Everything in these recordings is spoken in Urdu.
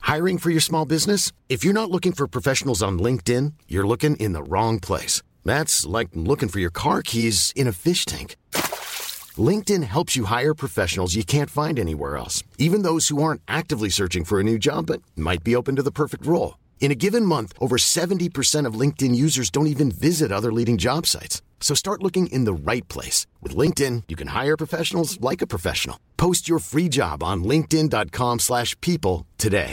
Hiring for your small business? If you're not looking for professionals on LinkedIn, you're looking in the wrong place. That's like looking for your car keys in a fish tank. LinkedIn helps you hire professionals you can't find anywhere else, even those who aren't actively searching for a new job but might be open to the perfect role. In a given month, over 70% of LinkedIn users don't even visit other leading job sites. So start looking in the right place. With LinkedIn, you can hire professionals like a professional. Post your free job on linkedin.com/people today.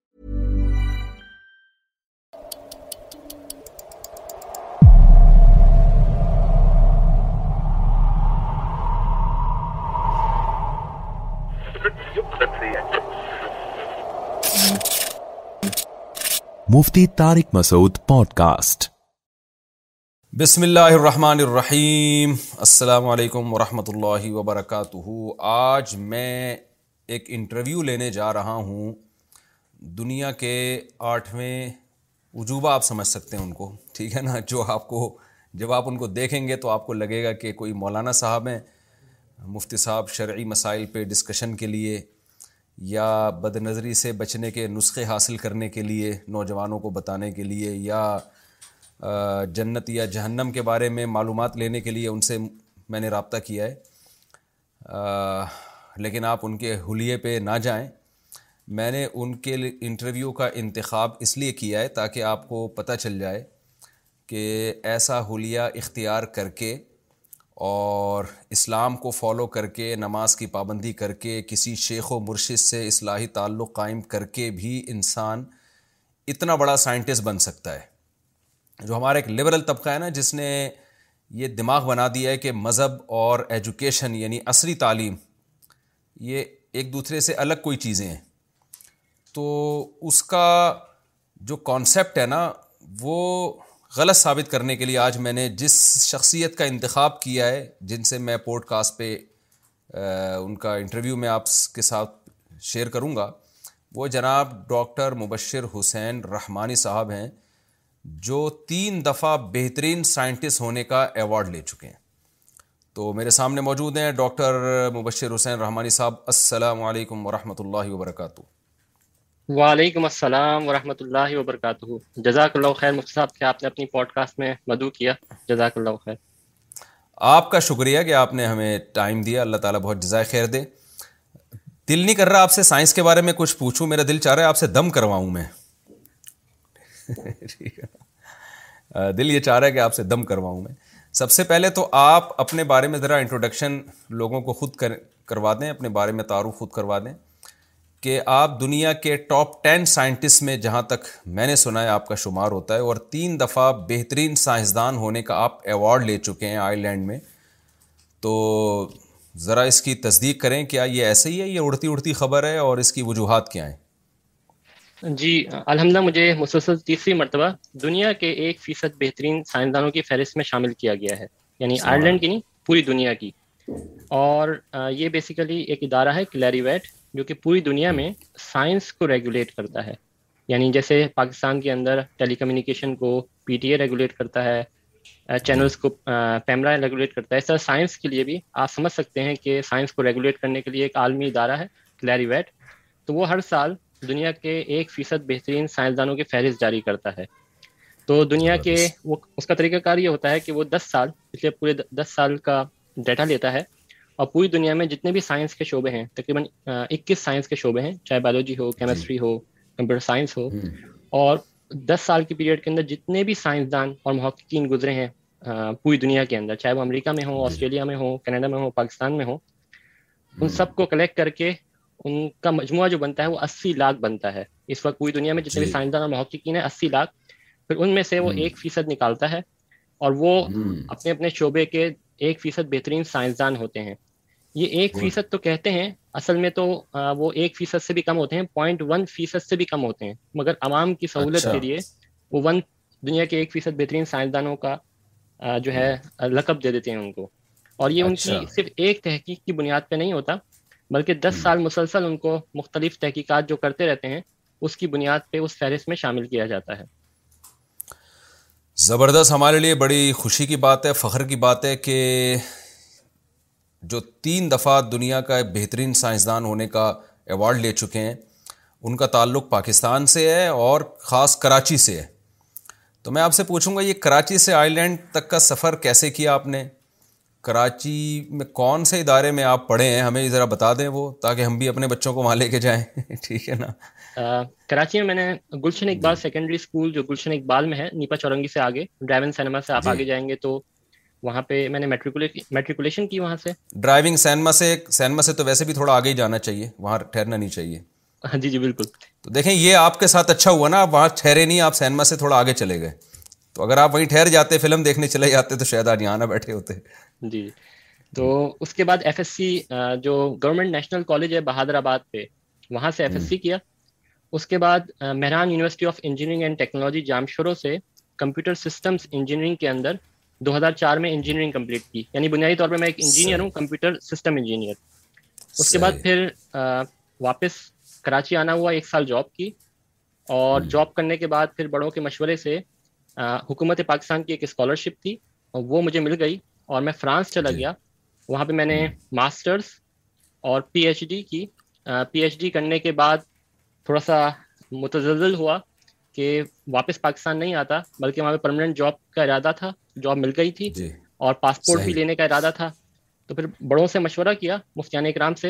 Mufti Tariq Masood podcast بسم اللہ الرحمن الرحیم السلام علیکم ورحمۃ اللہ وبرکاتہ آج میں ایک انٹرویو لینے جا رہا ہوں دنیا کے آٹھویں عجوبہ آپ سمجھ سکتے ہیں ان کو ٹھیک ہے نا جو آپ کو جب آپ ان کو دیکھیں گے تو آپ کو لگے گا کہ کوئی مولانا صاحب ہیں مفتی صاحب شرعی مسائل پہ ڈسکشن کے لیے یا بد نظری سے بچنے کے نسخے حاصل کرنے کے لیے نوجوانوں کو بتانے کے لیے یا جنت یا جہنم کے بارے میں معلومات لینے کے لیے ان سے میں نے رابطہ کیا ہے لیکن آپ ان کے حلیے پہ نہ جائیں میں نے ان کے انٹرویو کا انتخاب اس لیے کیا ہے تاکہ آپ کو پتہ چل جائے کہ ایسا حلیہ اختیار کر کے اور اسلام کو فالو کر کے نماز کی پابندی کر کے کسی شیخ و مرشد سے اصلاحی تعلق قائم کر کے بھی انسان اتنا بڑا سائنٹسٹ بن سکتا ہے جو ہمارا ایک لبرل طبقہ ہے نا جس نے یہ دماغ بنا دیا ہے کہ مذہب اور ایجوکیشن یعنی عصری تعلیم یہ ایک دوسرے سے الگ کوئی چیزیں ہیں تو اس کا جو کانسیپٹ ہے نا وہ غلط ثابت کرنے کے لیے آج میں نے جس شخصیت کا انتخاب کیا ہے جن سے میں پوڈ کاسٹ پہ ان کا انٹرویو میں آپ کے ساتھ شیئر کروں گا وہ جناب ڈاکٹر مبشر حسین رحمانی صاحب ہیں جو تین دفعہ بہترین سائنٹسٹ ہونے کا ایوارڈ لے چکے ہیں تو میرے سامنے موجود ہیں ڈاکٹر مبشر حسین رحمانی صاحب السلام علیکم ورحمۃ اللہ وبرکاتہ وعلیکم السلام ورحمۃ اللہ وبرکاتہ جزاک اللہ خیر مفتی صاحب کہ آپ نے اپنی پوڈ کاسٹ میں مدعو کیا جزاک اللہ خیر آپ کا شکریہ کہ آپ نے ہمیں ٹائم دیا اللہ تعالیٰ بہت جزائے خیر دے دل نہیں کر رہا آپ سے سائنس کے بارے میں کچھ پوچھوں میرا دل چاہ رہا ہے آپ سے دم کرواؤں میں دل یہ چاہ رہا ہے کہ آپ سے دم کرواؤں میں سب سے پہلے تو آپ اپنے بارے میں ذرا انٹروڈکشن لوگوں کو خود کر کروا دیں اپنے بارے میں تعارف خود کروا دیں کہ آپ دنیا کے ٹاپ ٹین سائنٹسٹ میں جہاں تک میں نے سنا ہے آپ کا شمار ہوتا ہے اور تین دفعہ بہترین سائنسدان ہونے کا آپ ایوارڈ لے چکے ہیں لینڈ میں تو ذرا اس کی تصدیق کریں کیا یہ ایسے ہی ہے یہ اڑتی اڑتی خبر ہے اور اس کی وجوہات کیا ہیں جی الحمد مجھے مسلسل تیسری مرتبہ دنیا کے ایک فیصد بہترین سائنسدانوں کی فہرست میں شامل کیا گیا ہے یعنی آئرلینڈ کی نہیں پوری دنیا کی اور یہ بیسیکلی ایک ادارہ ہے کلیری ویٹ جو کہ پوری دنیا میں سائنس کو ریگولیٹ کرتا ہے یعنی جیسے پاکستان کے اندر ٹیلی کمیونیکیشن کو پی ٹی اے ریگولیٹ کرتا ہے چینلس کو پیمرا ریگولیٹ کرتا ہے اس طرح سائنس کے لیے بھی آپ سمجھ سکتے ہیں کہ سائنس کو ریگولیٹ کرنے کے لیے ایک عالمی ادارہ ہے کلیری ویٹ تو وہ ہر سال دنیا کے ایک فیصد بہترین سائنسدانوں کی فہرست جاری کرتا ہے تو دنیا کے وہ اس کا طریقہ کار یہ ہوتا ہے کہ وہ دس سال پچھلے پورے دس سال کا ڈیٹا لیتا ہے اور پوری دنیا میں جتنے بھی سائنس کے شعبے ہیں تقریباً اکیس سائنس کے شعبے ہیں چاہے بایولوجی ہو کیمسٹری ہو کمپیوٹر سائنس ہو اور دس سال کے پیریڈ کے اندر جتنے بھی سائنسدان اور محققین گزرے ہیں پوری دنیا کے اندر چاہے وہ امریکہ میں ہوں جی۔ آسٹریلیا میں ہوں کینیڈا میں ہوں پاکستان میں ہوں ان سب کو کلیکٹ کر کے ان کا مجموعہ جو بنتا ہے وہ اسی لاکھ بنتا ہے اس وقت پوری دنیا میں جتنے بھی سائنسدان جی۔ اور محققین ہیں اسی لاکھ پھر ان میں سے وہ ایک فیصد نکالتا ہے اور وہ اپنے اپنے شعبے کے ایک فیصد بہترین سائنسدان ہوتے ہیں یہ ایک ہاں۔ فیصد تو کہتے ہیں اصل میں تو وہ ایک فیصد سے بھی کم ہوتے ہیں پوائنٹ ون فیصد سے بھی کم ہوتے ہیں مگر عوام کی سہولت اچھا۔ کے لیے وہ ون دنیا کے ایک فیصد بہترین سائنسدانوں کا جو ہے لقب دے دیتے ہیں ان کو اور یہ ان کی اچھا۔ صرف ایک تحقیق کی بنیاد پہ نہیں ہوتا بلکہ دس ہاں۔ سال مسلسل ان کو مختلف تحقیقات جو کرتے رہتے ہیں اس کی بنیاد پہ اس فہرست میں شامل کیا جاتا ہے زبردست ہمارے لیے بڑی خوشی کی بات ہے فخر کی بات ہے کہ جو تین دفعہ دنیا کا بہترین سائنسدان ہونے کا ایوارڈ لے چکے ہیں ان کا تعلق پاکستان سے ہے اور خاص کراچی سے ہے تو میں آپ سے پوچھوں گا یہ کراچی سے آئی لینڈ تک کا سفر کیسے کیا آپ نے کراچی میں کون سے ادارے میں آپ پڑھے ہیں ہمیں ذرا بتا دیں وہ تاکہ ہم بھی اپنے بچوں کو وہاں لے کے جائیں ٹھیک ہے نا کراچی میں میں نے گلشن اقبال سیکنڈری جی۔ اسکول جو گلشن اقبال میں ہے نیپا چورنگی سے سے جی۔ آگے آگے سینما آپ جائیں گے تو وہاں پہ میں نے میٹریکولیشن کی وہاں سے ڈرائیونگ سینما سے سینما سے تو ویسے بھی تھوڑا آگے ہی جانا چاہیے وہاں ٹھہرنا نہیں چاہیے ہاں، جی جی بالکل تو دیکھیں یہ آپ کے ساتھ اچھا ہوا نا آپ وہاں ٹھہرے نہیں آپ سینما سے تھوڑا آگے چلے گئے تو اگر آپ وہیں ٹھہر جاتے فلم دیکھنے چلے جاتے تو شاید آج یہاں بیٹھے ہوتے جی تو اس کے بعد ایف ایس سی جو گورنمنٹ نیشنل کالج ہے بہادر آباد پہ وہاں سے ایف ایس سی کیا اس کے بعد Mehran university of engineering and technology Jamshoro سے کمپیوٹر سسٹمس انجینئرنگ کے اندر دو ہزار چار میں انجینئرنگ کمپلیٹ کی یعنی بنیادی طور پہ میں ایک انجینئر ہوں کمپیوٹر سسٹم انجینئر اس کے بعد پھر واپس کراچی آنا ہوا ایک سال جاب کی اور جاب کرنے کے بعد پھر بڑوں کے مشورے سے حکومت پاکستان کی ایک اسکالرشپ تھی وہ مجھے مل گئی اور میں فرانس چلا جی۔ گیا وہاں پہ میں نے ماسٹرس اور پی ایچ ڈی کی پی ایچ ڈی کرنے کے بعد تھوڑا سا متزل ہوا کہ واپس پاکستان نہیں آتا بلکہ وہاں پہ پرماننٹ جاب کا ارادہ تھا جاب مل گئی تھی جی۔ اور پاسپورٹ بھی لینے کا ارادہ تھا تو پھر بڑوں سے مشورہ کیا مفتیان اکرام سے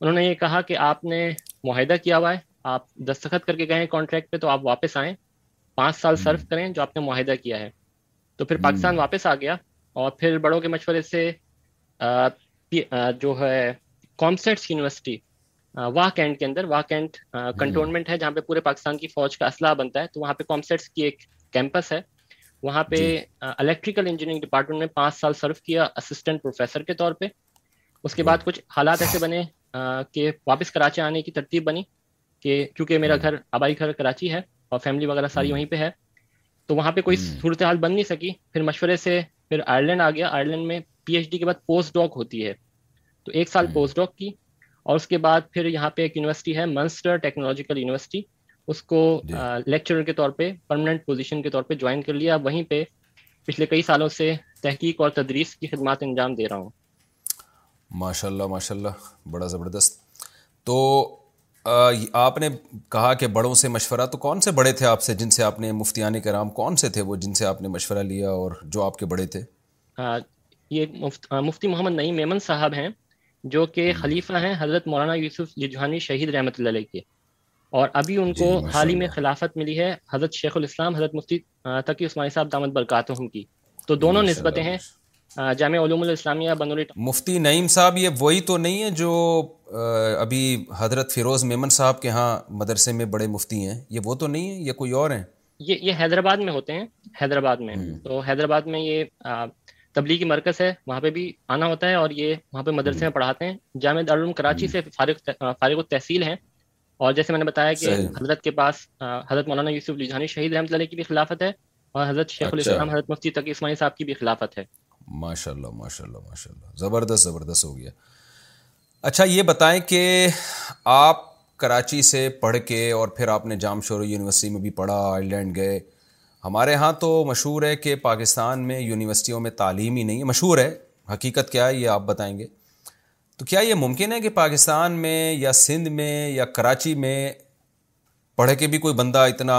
انہوں نے یہ کہا کہ آپ نے معاہدہ کیا ہوا ہے آپ دستخط کر کے گئے ہیں کانٹریکٹ پہ تو آپ واپس آئیں پانچ سال سرو کریں جو آپ نے معاہدہ کیا ہے تو پھر پاکستان واپس آ گیا اور پھر بڑوں کے مشورے سے جو ہے کامسٹس یونیورسٹی واہ کینٹ کے اندر واہ کینٹ کنٹونمنٹ ہے جہاں پہ پورے پاکستان کی فوج کا اسلحہ بنتا ہے تو وہاں پہ کامسٹس کی ایک کیمپس ہے وہاں پہ الیکٹریکل انجینئرنگ ڈپارٹمنٹ نے پانچ سال سرو کیا اسسٹنٹ پروفیسر کے طور پہ اس کے بعد کچھ حالات ایسے بنے کہ واپس کراچی آنے کی ترتیب بنی کہ کیونکہ میرا گھر آبائی گھر کراچی ہے اور فیملی وغیرہ ساری وہیں پہ ہے تو وہاں پہ کوئی صورت حال بن نہیں سکی پھر مشورے سے پھر آئرلینڈ آ گیا آئرلینڈ میں پی ایچ ڈی کے بعد پوسٹ ڈاک ہوتی ہے تو ایک سال پوسٹ ڈاک کی اور اس کے بعد پھر یہاں پہ ایک یونیورسٹی ہے منسٹر ٹیکنالوجیکل یونیورسٹی اس کو لیکچرر جی۔ کے طور پہ پرماننٹ پوزیشن کے طور پہ جوائن کر لیا وہیں پہ پچھلے کئی سالوں سے تحقیق اور تدریس کی خدمات انجام دے رہا ہوں ماشاء اللہ ماشاء اللہ بڑا زبردست تو آپ نے کہا کہ بڑوں سے مشورہ تو کون سے بڑے تھے آپ سے جن سے آپ نے مفتیان کرام کون سے تھے وہ جن سے آپ نے مشورہ لیا اور جو آپ کے بڑے تھے یہ مفتی محمد نعیم میمن صاحب ہیں جو کہ ہاں۔ خلیفہ ہیں حضرت مولانا یوسف یوسفانی شہید رحمت اللہ علیہ کے اور ابھی ان جی، کو حال ہی میں خلافت ملی ہے حضرت شیخ الاسلام حضرت مفتی تقی عثمانی صاحب دامت برکاتہم کی تو دونوں نسبتیں ہیں جامعہ علوم الاسلامیہ بنوری مفتی نعیم صاحب یہ وہی تو نہیں ہے جو ابھی حضرت فیروز میمن صاحب کے ہاں مدرسے میں بڑے مفتی ہیں یہ وہ تو نہیں ہے یہ کوئی اور ہیں یہ یہ حیدرآباد میں ہوتے ہیں حیدرآباد میں تو حیدرآباد میں یہ تبلیغی مرکز ہے وہاں پہ بھی آنا ہوتا ہے اور یہ وہاں پہ مدرسے میں پڑھاتے ہیں دارالعلوم کراچی سے فارغ فارغ التحصیل ہیں اور جیسے میں نے بتایا کہ حضرت کے پاس حضرت مولانا یوسف لجھانی شہید رحمۃ اللہ کی بھی خلافت ہے اور حضرت شیخ اچھا۔ الاسلام حضرت مفتی تقی اسماعی صاحب کی بھی خلافت ہے ماشاء اللہ ماشاء اللہ ماشاء اللہ زبردست زبردست ہو گیا اچھا یہ بتائیں کہ آپ کراچی سے پڑھ کے اور پھر آپ نے جام شور یونیورسٹی میں بھی پڑھا آئرلینڈ گئے ہمارے ہاں تو مشہور ہے کہ پاکستان میں یونیورسٹیوں میں تعلیم ہی نہیں ہے مشہور ہے حقیقت کیا ہے یہ آپ بتائیں گے تو کیا یہ ممکن ہے کہ پاکستان میں یا سندھ میں یا کراچی میں پڑھ کے بھی کوئی بندہ اتنا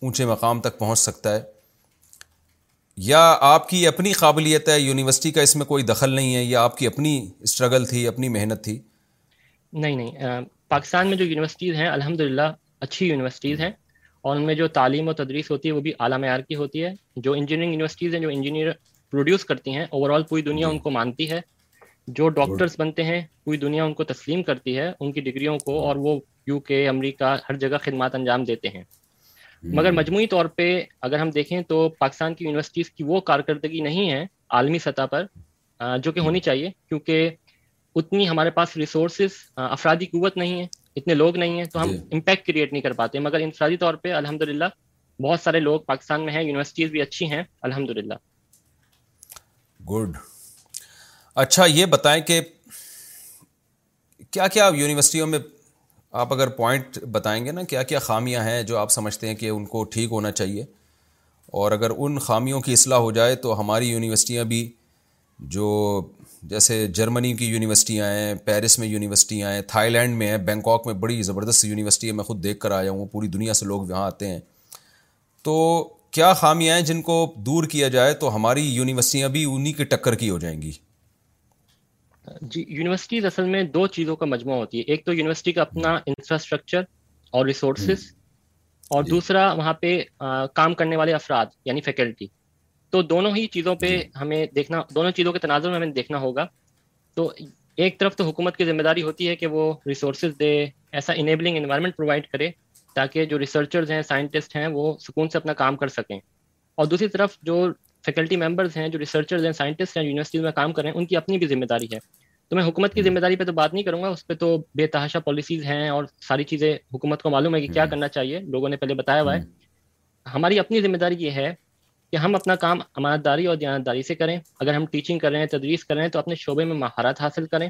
اونچے مقام تک پہنچ سکتا ہے یا آپ کی اپنی قابلیت ہے یونیورسٹی کا اس میں کوئی دخل نہیں ہے یا آپ کی اپنی اسٹرگل تھی اپنی محنت تھی نہیں نہیں پاکستان میں جو یونیورسٹیز ہیں الحمد للہ اچھی یونیورسٹیز ہیں اور ان میں جو تعلیم و تدریس ہوتی ہے وہ بھی اعلیٰ معیار کی ہوتی ہے جو انجینئرنگ یونیورسٹیز ہیں جو انجینئر پروڈیوس کرتی ہیں اوور آل پوری دنیا جی۔ ان کو مانتی ہے جو ڈاکٹرس بنتے ہیں پوری دنیا ان کو تسلیم کرتی ہے ان کی ڈگریوں کو اور وہ یو کے امریکہ ہر جگہ خدمات انجام دیتے ہیں جی۔ مگر مجموعی طور پہ اگر ہم دیکھیں تو پاکستان کی یونیورسٹیز کی وہ کارکردگی نہیں ہے عالمی سطح پر جو کہ جی۔ ہونی چاہیے کیونکہ اتنی ہمارے پاس ریسورسز افرادی قوت نہیں ہے اتنے لوگ نہیں ہیں تو ہم امپیکٹ جی۔ کریٹ نہیں کر پاتے مگر انفرادی طور پہ الحمد بہت سارے لوگ پاکستان میں ہیں یونیورسٹیز بھی اچھی ہیں الحمد للہ گڈ اچھا یہ بتائیں کہ کیا کیا یونیورسٹیوں میں آپ اگر پوائنٹ بتائیں گے نا کیا کیا خامیاں ہیں جو آپ سمجھتے ہیں کہ ان کو ٹھیک ہونا چاہیے اور اگر ان خامیوں کی اصلاح ہو جائے تو ہماری یونیورسٹیاں بھی جو جیسے جرمنی کی یونیورسٹیاں ہیں پیرس میں یونیورسٹی ہیں تھائی لینڈ میں ہیں بینکاک میں بڑی زبردست یونیورسٹی ہے میں خود دیکھ کر آیا ہوں پوری دنیا سے لوگ وہاں آتے ہیں تو کیا خامیاں ہیں جن کو دور کیا جائے تو ہماری یونیورسٹیاں بھی انہیں کی ٹکر کی ہو جائیں گی جی یونیورسٹیز اصل میں دو چیزوں کا مجموعہ ہوتی ہے ایک تو یونیورسٹی کا اپنا انفراسٹرکچر اور ریسورسز اور جی۔ دوسرا وہاں پہ کام کرنے والے افراد یعنی فیکلٹی تو دونوں ہی چیزوں پہ جی۔ ہمیں دیکھنا دونوں چیزوں کے تناظر میں ہمیں دیکھنا ہوگا تو ایک طرف تو حکومت کی ذمہ داری ہوتی ہے کہ وہ ریسورسز دے ایسا انیبلنگ انوائرمنٹ پرووائڈ کرے تاکہ جو ریسرچرز ہیں سائنٹسٹ ہیں وہ سکون سے اپنا کام کر سکیں اور دوسری طرف جو فیکلٹی ممبرز ہیں جو ریسرچرز ہیں سائنٹسٹ ہیں یونیورسٹیز میں کام کریں ان کی اپنی بھی ذمہ داری ہے تو میں حکومت کی ذمہ داری پہ تو بات نہیں کروں گا اس پہ تو بے تحاشا پالیسیز ہیں اور ساری چیزیں حکومت کو معلوم ہے کہ کیا کرنا چاہیے لوگوں نے پہلے بتایا ہوا ہے ہماری اپنی ذمہ داری یہ ہے کہ ہم اپنا کام امانت داری اور دیانت داری سے کریں اگر ہم ٹیچنگ کر رہے ہیں تدریس کر رہے ہیں تو اپنے شعبے میں مہارت حاصل کریں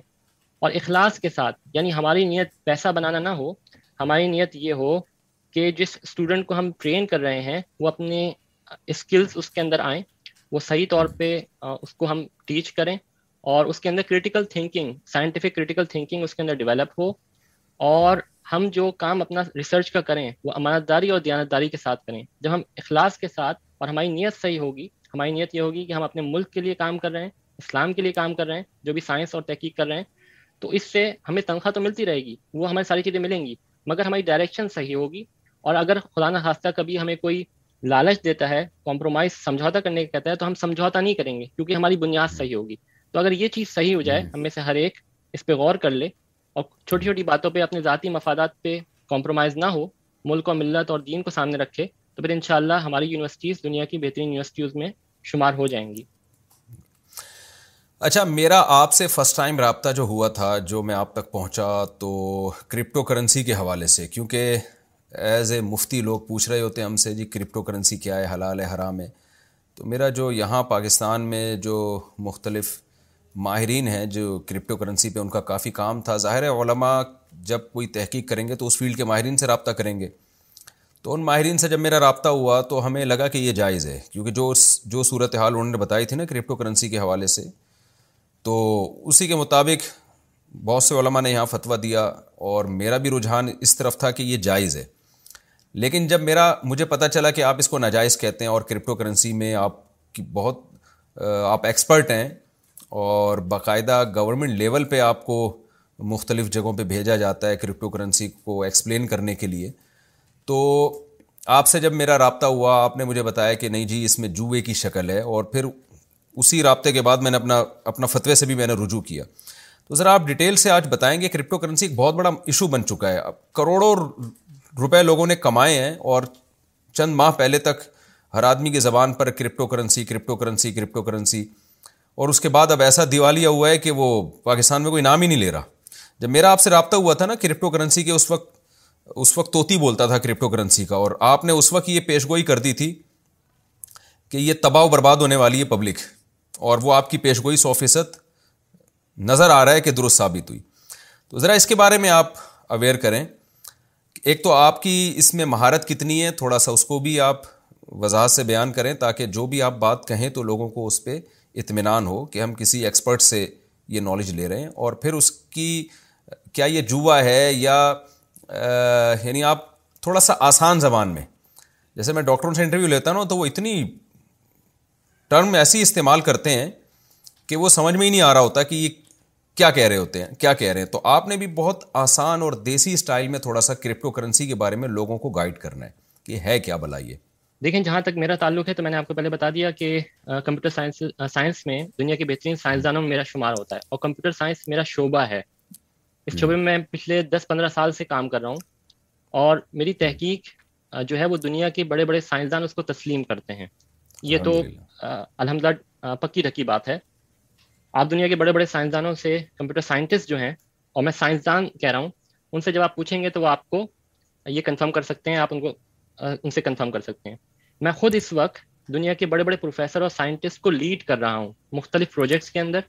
اور اخلاص کے ساتھ یعنی ہماری نیت پیسہ بنانا نہ ہو ہماری نیت یہ ہو کہ جس اسٹوڈنٹ کو ہم ٹرین کر رہے ہیں وہ اپنے اسکلس اس کے اندر آئیں وہ صحیح طور پہ اس کو ہم ٹیچ کریں اور اس کے اندر critical thinking scientific critical thinking اس کے اندر ڈیولپ ہو اور ہم جو کام اپنا ریسرچ کا کریں وہ امانت داری اور دیانت داری کے ساتھ کریں جب ہم اخلاص کے ساتھ اور ہماری نیت صحیح ہوگی ہماری نیت یہ ہوگی کہ ہم اپنے ملک کے لیے کام کر رہے ہیں اسلام کے لیے کام کر رہے ہیں جو بھی سائنس اور تحقیق کر رہے ہیں تو اس سے ہمیں تنخواہ تو ملتی رہے گی وہ ہمیں ساری چیزیں ملیں گی مگر ہماری ڈائریکشن صحیح ہوگی اور اگر خدا نہ خاصہ کبھی ہمیں کوئی لالچ دیتا ہے کمپرومائز سمجھوتا کرنے کا کہتا ہے تو ہم سمجھوتا نہیں کریں گے کیونکہ ہماری بنیاد صحیح ہوگی تو اگر یہ چیز صحیح ہو جائے ہم میں سے ہر ایک اس پہ غور کر لے اور چھوٹی چھوٹی باتوں پہ اپنے ذاتی مفادات پہ کمپرومائز نہ ہو ملک و ملت اور دین کو سامنے رکھے تو پھر انشاءاللہ ہماری یونیورسٹیز دنیا کی بہترین یونیورسٹیز میں شمار ہو جائیں گی اچھا میرا آپ سے فرسٹ ٹائم رابطہ جو ہوا تھا جو میں آپ تک پہنچا تو کرپٹو کرنسی کے حوالے سے کیونکہ ایز اے مفتی لوگ پوچھ رہے ہوتے ہیں ہم سے جی کرپٹو کرنسی کیا ہے حلال ہے حرام ہے تو میرا جو یہاں پاکستان میں جو مختلف ماہرین ہیں جو کرپٹو کرنسی پہ ان کا کافی کام تھا ظاہر ہے علماء جب کوئی تحقیق کریں گے تو اس فیلڈ کے ماہرین سے رابطہ کریں گے تو ان ماہرین سے جب میرا رابطہ ہوا تو ہمیں لگا کہ یہ جائز ہے کیونکہ جو جو صورت حال انہوں نے بتائی تھی نا کرپٹو کرنسی کے حوالے سے تو اسی کے مطابق بہت سے علماء نے یہاں فتویٰ دیا اور میرا بھی رجحان اس طرف تھا کہ یہ جائز ہے لیکن جب میرا مجھے پتہ چلا کہ آپ اس کو ناجائز کہتے ہیں اور کرپٹو کرنسی میں آپ کی بہت آپ ایکسپرٹ ہیں اور باقاعدہ گورنمنٹ لیول پہ آپ کو مختلف جگہوں پہ بھیجا جاتا ہے کرپٹو کرنسی کو ایکسپلین کرنے کے لیے تو آپ سے جب میرا رابطہ ہوا آپ نے مجھے بتایا کہ نہیں جی اس میں جوئے کی شکل ہے اور پھر اسی رابطے کے بعد میں نے اپنا اپنا فتوے سے بھی میں نے رجوع کیا تو ذرا آپ ڈیٹیل سے آج بتائیں گے کرپٹو کرنسی ایک بہت بڑا ایشو بن چکا ہے اب کروڑوں روپے لوگوں نے کمائے ہیں اور چند ماہ پہلے تک ہر آدمی کی زبان پر cryptocurrency cryptocurrency cryptocurrency اور اس کے بعد اب ایسا دیوالیہ ہوا ہے کہ وہ پاکستان میں کوئی نام ہی نہیں لے رہا جب میرا آپ سے رابطہ ہوا تھا نا کرپٹو کرنسی کے اس وقت اس وقت توتی بولتا تھا کرپٹو کرنسی کا اور آپ نے اس وقت یہ پیشگوئی کر دی تھی کہ یہ تباہ و برباد ہونے والی ہے پبلک اور وہ آپ کی پیشگوئی سو فیصد نظر آ رہا ہے کہ درست ثابت ہوئی تو ذرا اس کے بارے میں آپ اویئر کریں ایک تو آپ کی اس میں مہارت کتنی ہے تھوڑا سا اس کو بھی آپ وضاحت سے بیان کریں تاکہ جو بھی آپ بات کہیں تو لوگوں کو اس پہ اطمینان ہو کہ ہم کسی ایکسپرٹ سے یہ نالج لے رہے ہیں اور پھر اس کی کیا یہ جوا ہے یا یعنی آپ تھوڑا سا آسان زبان میں جیسے میں ڈاکٹروں سے انٹرویو لیتا نا تو وہ اتنی ٹرم ایسی استعمال کرتے ہیں کہ وہ سمجھ میں ہی نہیں آ رہا ہوتا کہ یہ کیا کہہ رہے ہوتے ہیں کیا کہہ رہے ہیں تو آپ نے بھی بہت آسان اور دیسی اسٹائل میں تھوڑا سا کرپٹو کرنسی کے بارے میں لوگوں کو گائڈ کرنا ہے کہ ہے کیا یہ دیکھیں جہاں تک میرا تعلق ہے تو میں نے آپ کو پہلے بتا دیا کہ کمپیوٹر سائنس میں دنیا کے بہترین سائنسدانوں میں میرا شمار ہوتا ہے اور کمپیوٹر سائنس میرا شعبہ ہے اس شعبے میں پچھلے دس پندرہ سال سے کام کر رہا ہوں اور میری تحقیق جو ہے وہ دنیا کے بڑے بڑے سائنسدان اس کو تسلیم کرتے ہیں یہ تو الحمد للہ پکی رکھی بات ہے آپ دنیا کے بڑے بڑے سائنسدانوں سے کمپیوٹر سائنٹسٹ جو ہیں اور میں سائنسدان کہہ رہا ہوں ان سے جب آپ پوچھیں گے تو وہ آپ کو یہ کنفرم کر سکتے ہیں آپ ان کو ان سے کنفرم کر سکتے ہیں میں خود اس وقت دنیا کے بڑے بڑے پروفیسر اور سائنٹسٹ کو لیڈ کر رہا ہوں مختلف پروجیکٹس کے اندر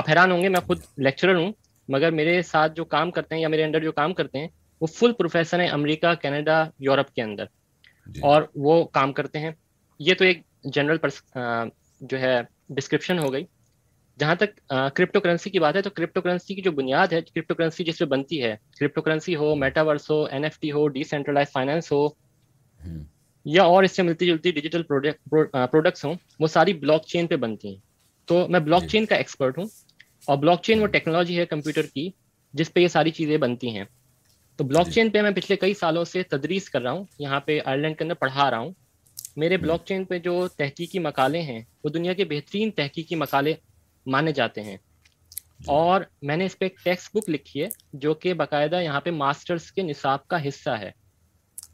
آپ حیران ہوں گے میں خود لیکچرر ہوں مگر میرے ساتھ جو کام کرتے ہیں یا میرے انڈر جو کام کرتے ہیں وہ فل پروفیسر ہیں امریکہ کینیڈا یورپ کے اندر جی۔ اور وہ کام کرتے ہیں یہ تو ایک جنرل پرس جو ہے ڈسکرپشن ہو گئی جہاں تک کرپٹو کرنسی کی بات ہے تو کرپٹو کرنسی کی جو بنیاد ہے کرپٹو کرنسی جس پہ بنتی ہے کرپٹو کرنسی ہو میٹاورس ہو این ایف ٹی ہو ڈی سینٹرلائز فائنینس ہو یا اور اس سے ملتی جلتی ڈیجیٹل پروڈکٹس ہوں وہ ساری بلاک چین پہ بنتی ہیں تو میں بلاک جی۔ چین کا ایکسپرٹ ہوں اور بلاک چین وہ ٹیکنالوجی ہے کمپیوٹر کی جس پہ یہ ساری چیزیں بنتی ہیں تو بلاک چین جی۔ پہ میں پچھلے کئی سالوں سے تدریس کر رہا ہوں یہاں پہ آئرلینڈ کے اندر پڑھا رہا ہوں میرے بلاک جی۔ چین پہ جو تحقیقی مقالے ہیں وہ دنیا کے بہترین تحقیقی مقالے مانے جاتے ہیں جی۔ اور میں نے اس پہ ایک ٹیکسٹ بک لکھی ہے جو کہ باقاعدہ یہاں پہ ماسٹرس کے نصاب کا حصہ ہے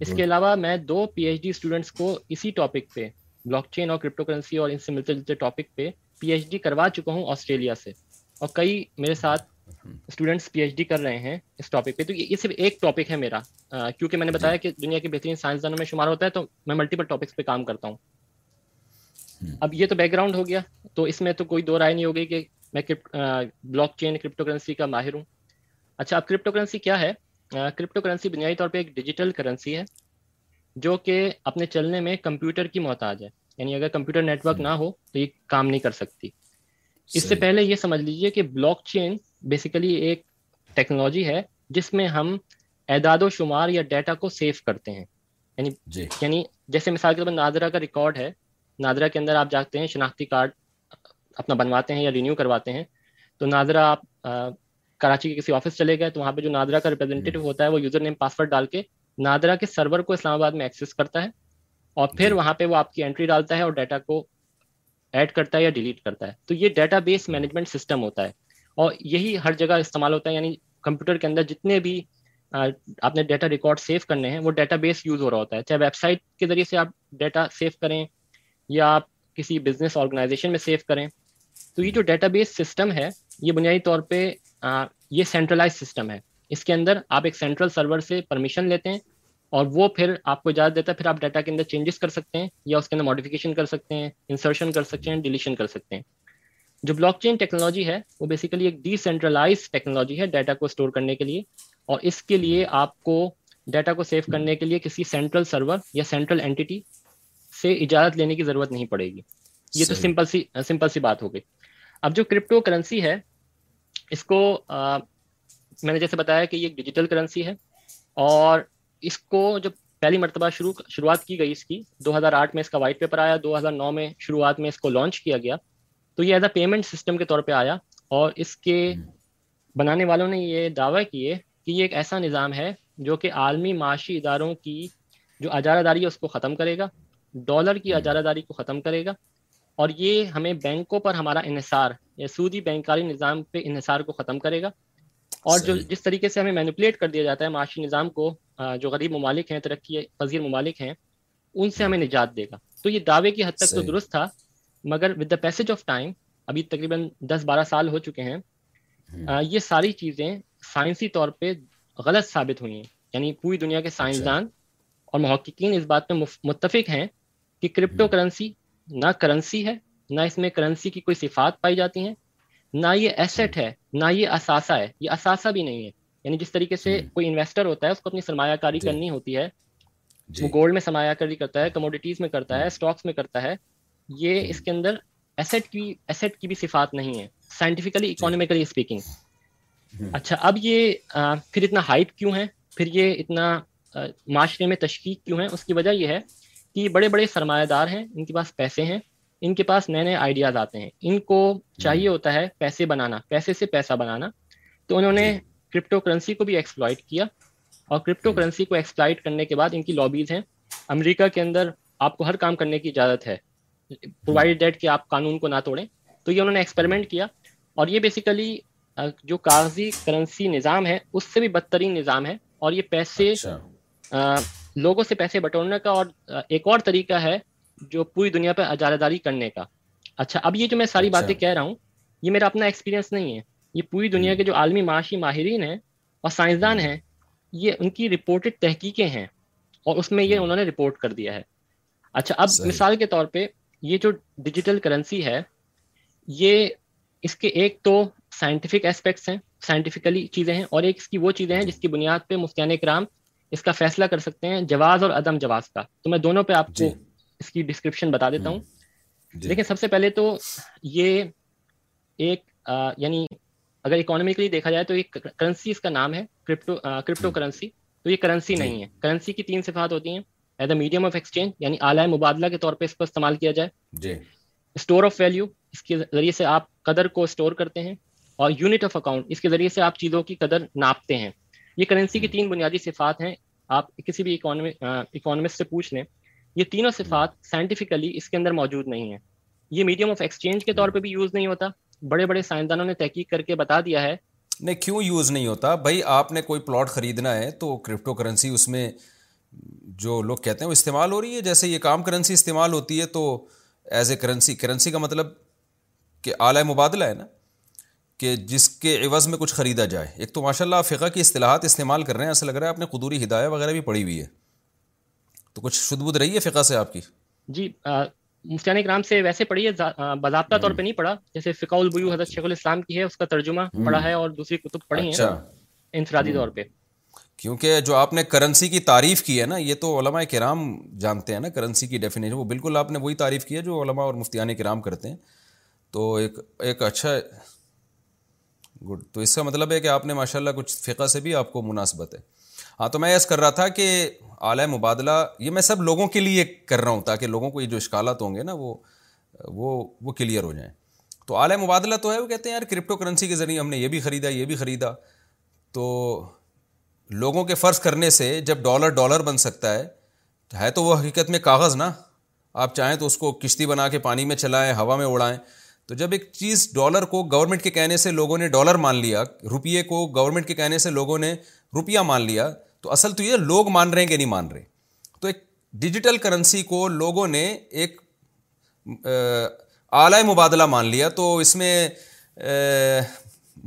اس کے علاوہ میں دو پی ایچ ڈی اسٹوڈنٹس کو اسی ٹاپک پہ بلاک چین اور کرپٹو کرنسی اور ان سے ملتے جلتے ٹاپک پہ پی ایچ ڈی کروا چکا ہوں آسٹریلیا سے اور کئی میرے ساتھ اسٹوڈنٹس پی ایچ ڈی کر رہے ہیں اس ٹاپک پہ تو یہ صرف ایک ٹاپک ہے میرا کیونکہ میں نے بتایا جی۔ کہ دنیا کے بہترین سائنسدانوں میں شمار ہوتا ہے تو میں ملٹیپل ٹاپکس پہ کام کرتا ہوں اب یہ تو بیک گراؤنڈ ہو گیا تو اس میں تو کوئی دو رائے نہیں ہو گئی کہ میں بلاک چین کرپٹو کرنسی کا ماہر ہوں اچھا اب کرپٹو کرنسی کیا ہے کرپٹو کرنسی بنیادی طور پہ ایک ڈیجیٹل کرنسی ہے جو کہ اپنے چلنے میں کمپیوٹر کی محتاج ہے یعنی اگر کمپیوٹر نیٹ ورک نہ ہو تو یہ کام نہیں کر سکتی اس سے پہلے یہ سمجھ لیجیے کہ بلاک چین بیسیکلی ایک ٹیکنالوجی ہے جس میں ہم اعداد و شمار یا ڈیٹا کو سیو کرتے ہیں یعنی جی. یعنی جیسے مثال کے طور پر نادرا کا ریکارڈ ہے نادرا کے اندر آپ جاتے ہیں شناختی کارڈ اپنا بنواتے ہیں یا رینیو کرواتے ہیں تو نادرہ آپ کراچی کے کسی آفس چلے گئے تو وہاں پہ جو نادرا کا ریپرزینٹیو ہوتا ہے وہ یوزر نیم پاس ورڈ ڈال کے نادرا کے سرور کو اسلام آباد میں ایکسیس کرتا ہے اور پھر جی. وہاں پہ وہ آپ کی انٹری ڈالتا ہے اور ڈیٹا کو ایڈ کرتا ہے یا ڈیلیٹ کرتا ہے تو یہ ڈیٹا بیس مینجمنٹ سسٹم ہوتا ہے اور یہی ہر جگہ استعمال ہوتا ہے یعنی کمپیوٹر کے اندر جتنے بھی آپ نے ڈیٹا ریکارڈ سیو کرنے ہیں وہ ڈیٹا بیس یوز ہو رہا ہوتا ہے چاہے ویب سائٹ کے ذریعے سے آپ ڈیٹا سیو کریں یا آپ کسی بزنس آرگنائزیشن میں سیو کریں تو یہ جو ڈیٹا بیس سسٹم ہے یہ بنیادی طور پہ یہ سینٹرلائز سسٹم ہے اس کے اندر آپ ایک سینٹرل سرور سے پرمیشن لیتے ہیں اور وہ پھر آپ کو اجازت دیتا ہے پھر آپ ڈیٹا کے اندر چینجز کر سکتے ہیں یا اس کے اندر ماڈیفیکیشن کر سکتے ہیں انسرشن کر سکتے ہیں ڈیلیشن کر سکتے ہیں جو بلاک چین ٹیکنالوجی ہے وہ بیسیکلی ایک ڈی سینٹرلائز ٹیکنالوجی ہے ڈیٹا کو اسٹور کرنے کے لیے اور اس کے لیے آپ کو ڈیٹا کو سیو کرنے کے لیے کسی سینٹرل سرور یا سینٹرل اینٹی سے اجازت لینے کی ضرورت نہیں پڑے گی یہ تو سمپل سی سمپل سی بات ہو گئی اب جو کرپٹو کرنسی ہے اس کو میں نے جیسے بتایا کہ یہ ایک ڈیجیٹل کرنسی ہے اور اس کو جب پہلی مرتبہ شروع شروعات کی گئی اس کی دو ہزار آٹھ میں اس کا وائٹ پیپر آیا دو ہزار نو میں شروعات میں اس کو لانچ کیا گیا تو یہ ایز اے پیمنٹ سسٹم کے طور پہ آیا اور اس کے بنانے والوں نے یہ دعویٰ کیے کہ یہ ایک ایسا نظام ہے جو کہ عالمی معاشی اداروں کی جو اجارہ داری ہے اس کو ختم کرے گا ڈالر کی اجارہ داری کو ختم کرے گا اور یہ ہمیں بینکوں پر ہمارا انحصار یا سودی بینکاری نظام پہ انحصار کو ختم کرے گا اور جو جس طریقے سے ہمیں مینپولیٹ کر دیا جاتا ہے معاشی نظام کو جو غریب ممالک ہیں ترقی پذیر ممالک ہیں ان سے ہمیں نجات دے گا تو یہ دعوے کی حد تک تو درست تھا مگر with the passage of time ابھی تقریباً دس بارہ سال ہو چکے ہیں یہ ساری چیزیں سائنسی طور پہ غلط ثابت ہوئی ہیں یعنی پوری دنیا کے سائنسدان اچھا۔ اور محققین اس بات میں متفق ہیں کہ کرپٹو کرنسی نہ کرنسی ہے نہ اس میں کرنسی کی کوئی صفات پائی جاتی ہیں نہ یہ ایسٹ ہے نہ یہ اثاثہ ہے یہ اثاثہ بھی نہیں ہے یعنی جس طریقے سے کوئی انویسٹر ہوتا ہے اس کو اپنی سرمایہ کاری جی۔ کرنی ہوتی ہے جی۔ وہ گولڈ میں سرمایہ کاری کرتا ہے کموڈیٹیز میں کرتا ہے اسٹاکس میں کرتا ہے یہ اس کے اندر ایسیٹ کی ایسیٹ کی بھی صفات نہیں ہے سائنٹیفکلی اکانومیکلی اسپیکنگ اچھا اب یہ پھر اتنا ہائپ کیوں ہے پھر یہ اتنا معاشرے میں تشکیل کیوں ہے اس کی وجہ یہ ہے کہ بڑے بڑے سرمایہ دار ہیں ان کے پاس پیسے ہیں ان کے پاس نئے نئے آئیڈیاز آتے ہیں ان کو چاہیے ہوتا ہے پیسے بنانا پیسے سے پیسہ بنانا تو انہوں نے جی۔ کرپٹو کرنسی کو بھی ایکسپلائٹ کیا اور کرپٹو کرنسی کو ایکسپلائٹ کرنے کے بعد ان کی لابیز ہیں امریکہ کے اندر آپ کو ہر کام کرنے کی اجازت ہے پرووائڈ ڈیٹ کہ آپ قانون کو نہ توڑیں تو یہ انہوں نے ایکسپیریمنٹ کیا اور یہ بیسیکلی جو کاغذی کرنسی نظام ہے اس سے بھی بدترین نظام ہے اور یہ پیسے اچھا۔ لوگوں سے پیسے بٹورنے کا اور ایک اور طریقہ ہے جو پوری دنیا پر اجارہ داری کرنے کا اچھا اب یہ جو میں ساری اچھا۔ باتیں کہہ رہا ہوں یہ میرا اپنا ایکسپیرینس نہیں ہے یہ پوری دنیا کے جو عالمی معاشی ماہرین ہیں اور سائنسدان ہیں یہ ان کی رپورٹڈ تحقیقیں ہیں اور اس میں یہ انہوں نے رپورٹ کر دیا ہے اچھا اب مثال کے طور پہ یہ جو ڈیجیٹل کرنسی ہے یہ اس کے ایک تو سائنٹیفک اسپیکٹس ہیں سائنٹیفکلی چیزیں ہیں اور ایک اس کی وہ چیزیں ہیں جس کی بنیاد پہ مفتیان کرام اس کا فیصلہ کر سکتے ہیں جواز اور عدم جواز کا تو میں دونوں پہ آپ کو جی۔ اس کی ڈسکرپشن بتا دیتا ہوں جی۔ لیکن سب سے پہلے تو یہ ایک یعنی اگر اکانومکلی دیکھا جائے تو یہ کرنسی اس کا نام ہے کرپٹو کرپٹو کرنسی تو یہ کرنسی جی۔ نہیں ہے کرنسی کی تین صفات ہوتی ہیں as a medium of exchange یعنی اعلی مبادلہ کے طور پہ اس کو استعمال کیا جائے اسٹور آف ویلیو اس کے ذریعے سے آپ قدر کو اسٹور کرتے ہیں اور یونٹ آف اکاؤنٹ اس کے ذریعے سے آپ چیزوں کی قدر ناپتے ہیں یہ کرنسی کی جی۔ تین بنیادی صفات ہیں آپ کسی بھی اکانومسٹ سے پوچھ لیں یہ تینوں جی۔ صفات سائنٹیفکلی اس کے اندر موجود نہیں ہیں یہ میڈیم آف ایکسچینج کے طور پہ بھی یوز نہیں ہوتا بڑے بڑے سائنسدانوں نے تحقیق کر کے بتا دیا ہے نہیں کیوں یوز نہیں ہوتا بھائی آپ نے کوئی پلاٹ خریدنا ہے تو کرپٹو کرنسی اس میں جو لوگ کہتے ہیں وہ استعمال ہو رہی ہے جیسے یہ کام کرنسی استعمال ہوتی ہے تو ایز اے کرنسی کرنسی کا مطلب کہ اعلی مبادلہ ہے نا کہ جس کے عوض میں کچھ خریدا جائے ایک تو ماشاء اللہ فقہ کی اصطلاحات استعمال کر رہے ہیں ایسا لگ رہا ہے آپ نے قدوری ہدایہ وغیرہ بھی پڑھی ہوئی ہے تو کچھ شد بدھ رہی ہے فقہ سے آپ کی جی مفتیان اکرام سے ویسے پڑھی ہے باضابطہ طور پہ نہیں پڑھا جیسے فقہ البیو حضرت شیخ الاسلام کی ہے اس کا ترجمہ پڑھا ہے اور دوسری کتب پڑھی ہیں اچھا۔ انفرادی طور پہ کیونکہ جو آپ نے کرنسی کی تعریف کی ہے نا یہ تو علماء کرام جانتے ہیں نا کرنسی کی ڈیفینیشن وہ بالکل آپ نے وہی تعریف کی ہے جو علماء اور مفتیان کرام کرتے ہیں تو ایک ایک اچھا گڈ تو اس کا مطلب ہے کہ آپ نے ماشاء اللہ کچھ فقہ سے بھی آپ کو مناسبت ہے ہاں تو میں یس کر رہا تھا کہ اعلی مبادلہ یہ میں سب لوگوں کے لیے کر رہا ہوں تاکہ لوگوں کو یہ جو اشکالات ہوں گے نا وہ وہ وہ کلیئر ہو جائیں تو اعلی مبادلہ تو ہے وہ کہتے ہیں یار کرپٹو کرنسی کے ذریعے ہم نے یہ بھی خریدا یہ بھی خریدا تو لوگوں کے فرض کرنے سے جب ڈالر ڈالر بن سکتا ہے تو ہے تو وہ حقیقت میں کاغذ نا آپ چاہیں تو اس کو کشتی بنا کے پانی میں چلائیں ہوا میں اڑائیں تو جب ایک چیز ڈالر کو گورنمنٹ کے کہنے سے لوگوں نے ڈالر مان لیا روپیے کو گورنمنٹ کے کہنے سے لوگوں نے روپیہ مان لیا تو تو اصل یہ لوگ مان رہے ہیں کہ نہیں مان رہے تو ایک ڈیجیٹل کرنسی کو لوگوں نے ایک اعلی مبادلہ مان لیا تو اس میں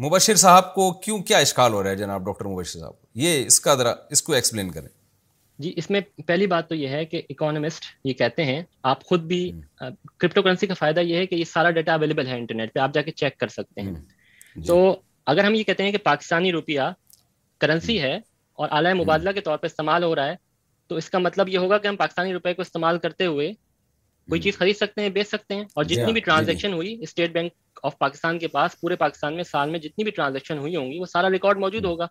مبشر صاحب کو کیوں کیا اشکال ہو رہا ہے جناب ڈاکٹر مبشر صاحب یہ اس اس اس کا ذرا کو ایکسپلین کریں جی میں پہلی بات تو یہ ہے کہ اکانومسٹ یہ کہتے ہیں آپ خود بھی کرپٹو کرنسی کا فائدہ یہ ہے کہ یہ سارا ڈیٹا اویلیبل ہے انٹرنیٹ پہ آپ جا کے چیک کر سکتے ہیں تو جی۔ اگر ہم یہ کہتے ہیں کہ پاکستانی روپیہ کرنسی ہے اور اعلی مبادلہ کے طور پہ استعمال ہو رہا ہے تو اس کا مطلب یہ ہوگا کہ ہم پاکستانی روپے کو استعمال کرتے ہوئے کوئی چیز خرید سکتے ہیں بیچ سکتے ہیں اور جتنی جی ہاں، بھی جی، جی۔ ٹرانزیکشن ہوئی اسٹیٹ بینک آف پاکستان کے پاس پورے پاکستان میں سال میں جتنی بھی ٹرانزیکشن ہوئی ہوں گی وہ سارا ریکارڈ موجود ہوگا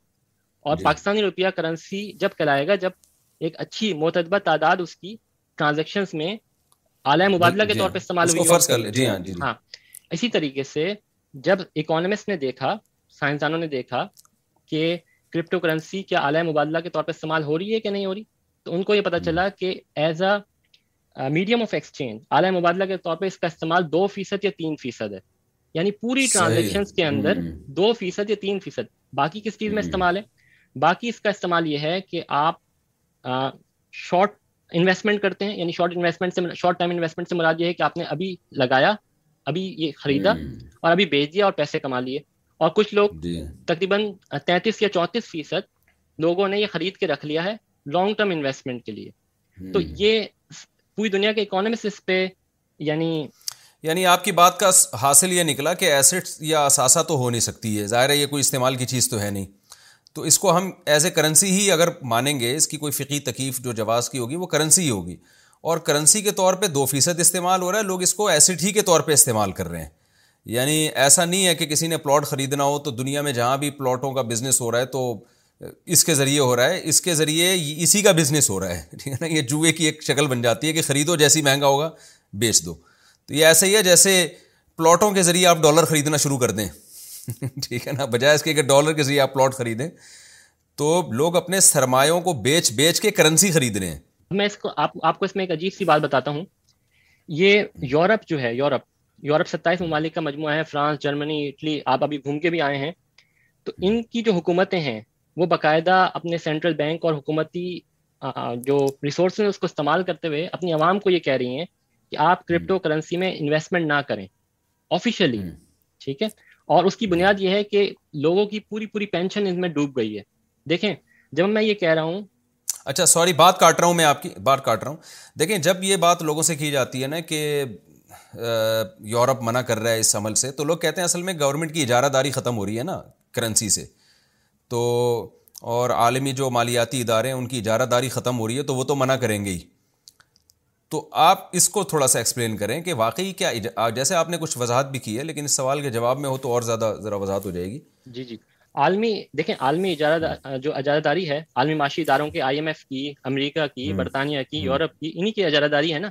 اور پاکستانی روپیہ کرنسی جب کہلائے گا جب ایک اچھی معتدبہ تعداد اس کی ٹرانزیکشن میں اعلی مبادلہ کے طور ہاں، پہ استعمال ہوئی ہاں،, ہاں اسی طریقے سے جب اکانومسٹ نے دیکھا سائنسدانوں نے دیکھا کہ کرپٹو کرنسی کیا اعلیٰ مبادلہ کے طور پہ استعمال ہو رہی ہے کہ نہیں ہو رہی تو ان کو یہ پتا چلا کہ as a medium of exchange اعلیٰ مبادلہ کے طور پہ اس کا استعمال دو فیصد یا تین فیصد ہے یعنی پوری ٹرانزیکشن کے اندر دو فیصد یا تین فیصد باقی کس چیز میں استعمال ہے باقی اس کا استعمال یہ ہے کہ آپ شارٹ انویسٹمنٹ کرتے ہیں یعنی شارٹ انویسٹمنٹ سے شارٹ ٹائم انویسٹمنٹ سے مراد یہ ہے کہ آپ نے ابھی لگایا ابھی یہ خریدا اور ابھی بیچ دیا اور پیسے کما لیے اور کچھ لوگ جی۔ تقریباً تینتیس یا چونتیس فیصد لوگوں نے یہ خرید کے رکھ لیا ہے لانگ ٹرم انویسٹمنٹ کے لیے تو یہ پوری دنیا کے اس پہ یعنی یعنی آپ کی بات کا حاصل یہ نکلا کہ ایسٹ یا اثاثہ تو ہو نہیں سکتی ہے ظاہر ہے یہ کوئی استعمال کی چیز تو ہے نہیں تو اس کو ہم ایز اے کرنسی ہی اگر مانیں گے اس کی کوئی فقی تکیف جو جواز کی ہوگی وہ کرنسی ہی ہوگی اور کرنسی کے طور پہ دو فیصد استعمال ہو رہا ہے لوگ اس کو ایسٹ ہی کے طور پہ استعمال کر رہے ہیں یعنی ایسا نہیں ہے کہ کسی نے پلاٹ خریدنا ہو تو دنیا میں جہاں بھی پلاٹوں کا بزنس ہو رہا ہے تو اس کے ذریعے ہو رہا ہے اس کے ذریعے اسی کا بزنس ہو رہا ہے ٹھیک ہے نا یہ جوئے کی ایک شکل بن جاتی ہے کہ خریدو جیسی مہنگا ہوگا بیچ دو تو یہ ایسا ہی ہے جیسے پلاٹوں کے ذریعے آپ ڈالر خریدنا شروع کر دیں ٹھیک ہے نا بجائے اس کے کہ ڈالر کے ذریعے آپ پلاٹ خریدیں تو لوگ اپنے سرمایوں کو بیچ بیچ کے کرنسی خرید رہے ہیں میں اس کو آپ کو اس میں ایک عجیب سی بات بتاتا ہوں یہ یورپ جو ہے یورپ یورپ ستائیس ممالک کا مجموعہ ہے فرانس جرمنی اٹلی آپ ابھی گھوم کے بھی آئے ہیں تو ان کی جو حکومتیں ہیں وہ باقاعدہ اپنے سینٹرل بینک اور حکومتی جو ریسورسز اس کو استعمال کرتے ہوئے اپنی عوام کو یہ کہہ رہی ہیں کہ آپ کرپٹو کرنسی میں انویسٹمنٹ نہ کریں آفیشیلی ٹھیک ہے اور اس کی بنیاد یہ ہے کہ لوگوں کی پوری پوری پینشن ان میں ڈوب گئی ہے دیکھیں جب میں یہ کہہ رہا ہوں اچھا سوری بات کاٹ رہا ہوں میں آپ کی بات کاٹ رہا ہوں دیکھیں جب یہ بات لوگوں سے کی جاتی ہے نا کہ یورپ منع کر رہا ہے اس عمل سے تو لوگ کہتے ہیں اصل میں گورنمنٹ کی اجارہ داری ختم ہو رہی ہے نا کرنسی سے تو اور عالمی جو مالیاتی ادارے ہیں ان کی اجارہ داری ختم ہو رہی ہے تو وہ تو منع کریں گے ہی تو آپ اس کو تھوڑا سا ایکسپلین کریں کہ واقعی کیا جیسے آپ نے کچھ وضاحت بھی کی ہے لیکن اس سوال کے جواب میں ہو تو اور زیادہ ذرا وضاحت ہو جائے گی جی جی عالمی دیکھیں عالمی اجارہ جو اجارہ داری ہے عالمی معاشی اداروں کے آئی ایم ایف کی امریکہ کی برطانیہ کی یورپ کی انہی کی اجارہ داری ہے نا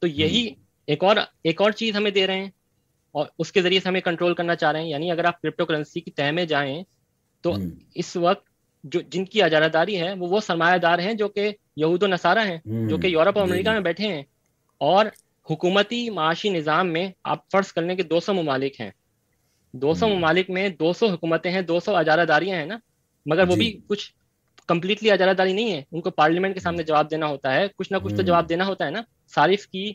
تو یہی ایک اور ایک اور چیز ہمیں دے رہے ہیں اور اس کے ذریعے سے ہمیں کنٹرول کرنا چاہ رہے ہیں یعنی اگر آپ کرپٹو کرنسی کی تہ میں جائیں تو اس وقت جو جن کی اجارہ داری ہے وہ وہ سرمایہ دار ہیں جو کہ یہود و نصارہ ہیں جو کہ یورپ اور جی۔ امریکہ میں بیٹھے ہیں اور حکومتی معاشی نظام میں آپ فرض کرنے کے دو سو ممالک ہیں دو سو ممالک میں دو سو حکومتیں ہیں دو سو اجارہ داریاں ہیں نا مگر وہ جی۔ بھی کچھ کمپلیٹلی اجارہ داری نہیں ہے ان کو پارلیمنٹ کے سامنے جواب دینا ہوتا ہے کچھ نہ کچھ تو جواب دینا ہوتا ہے نا صارف کی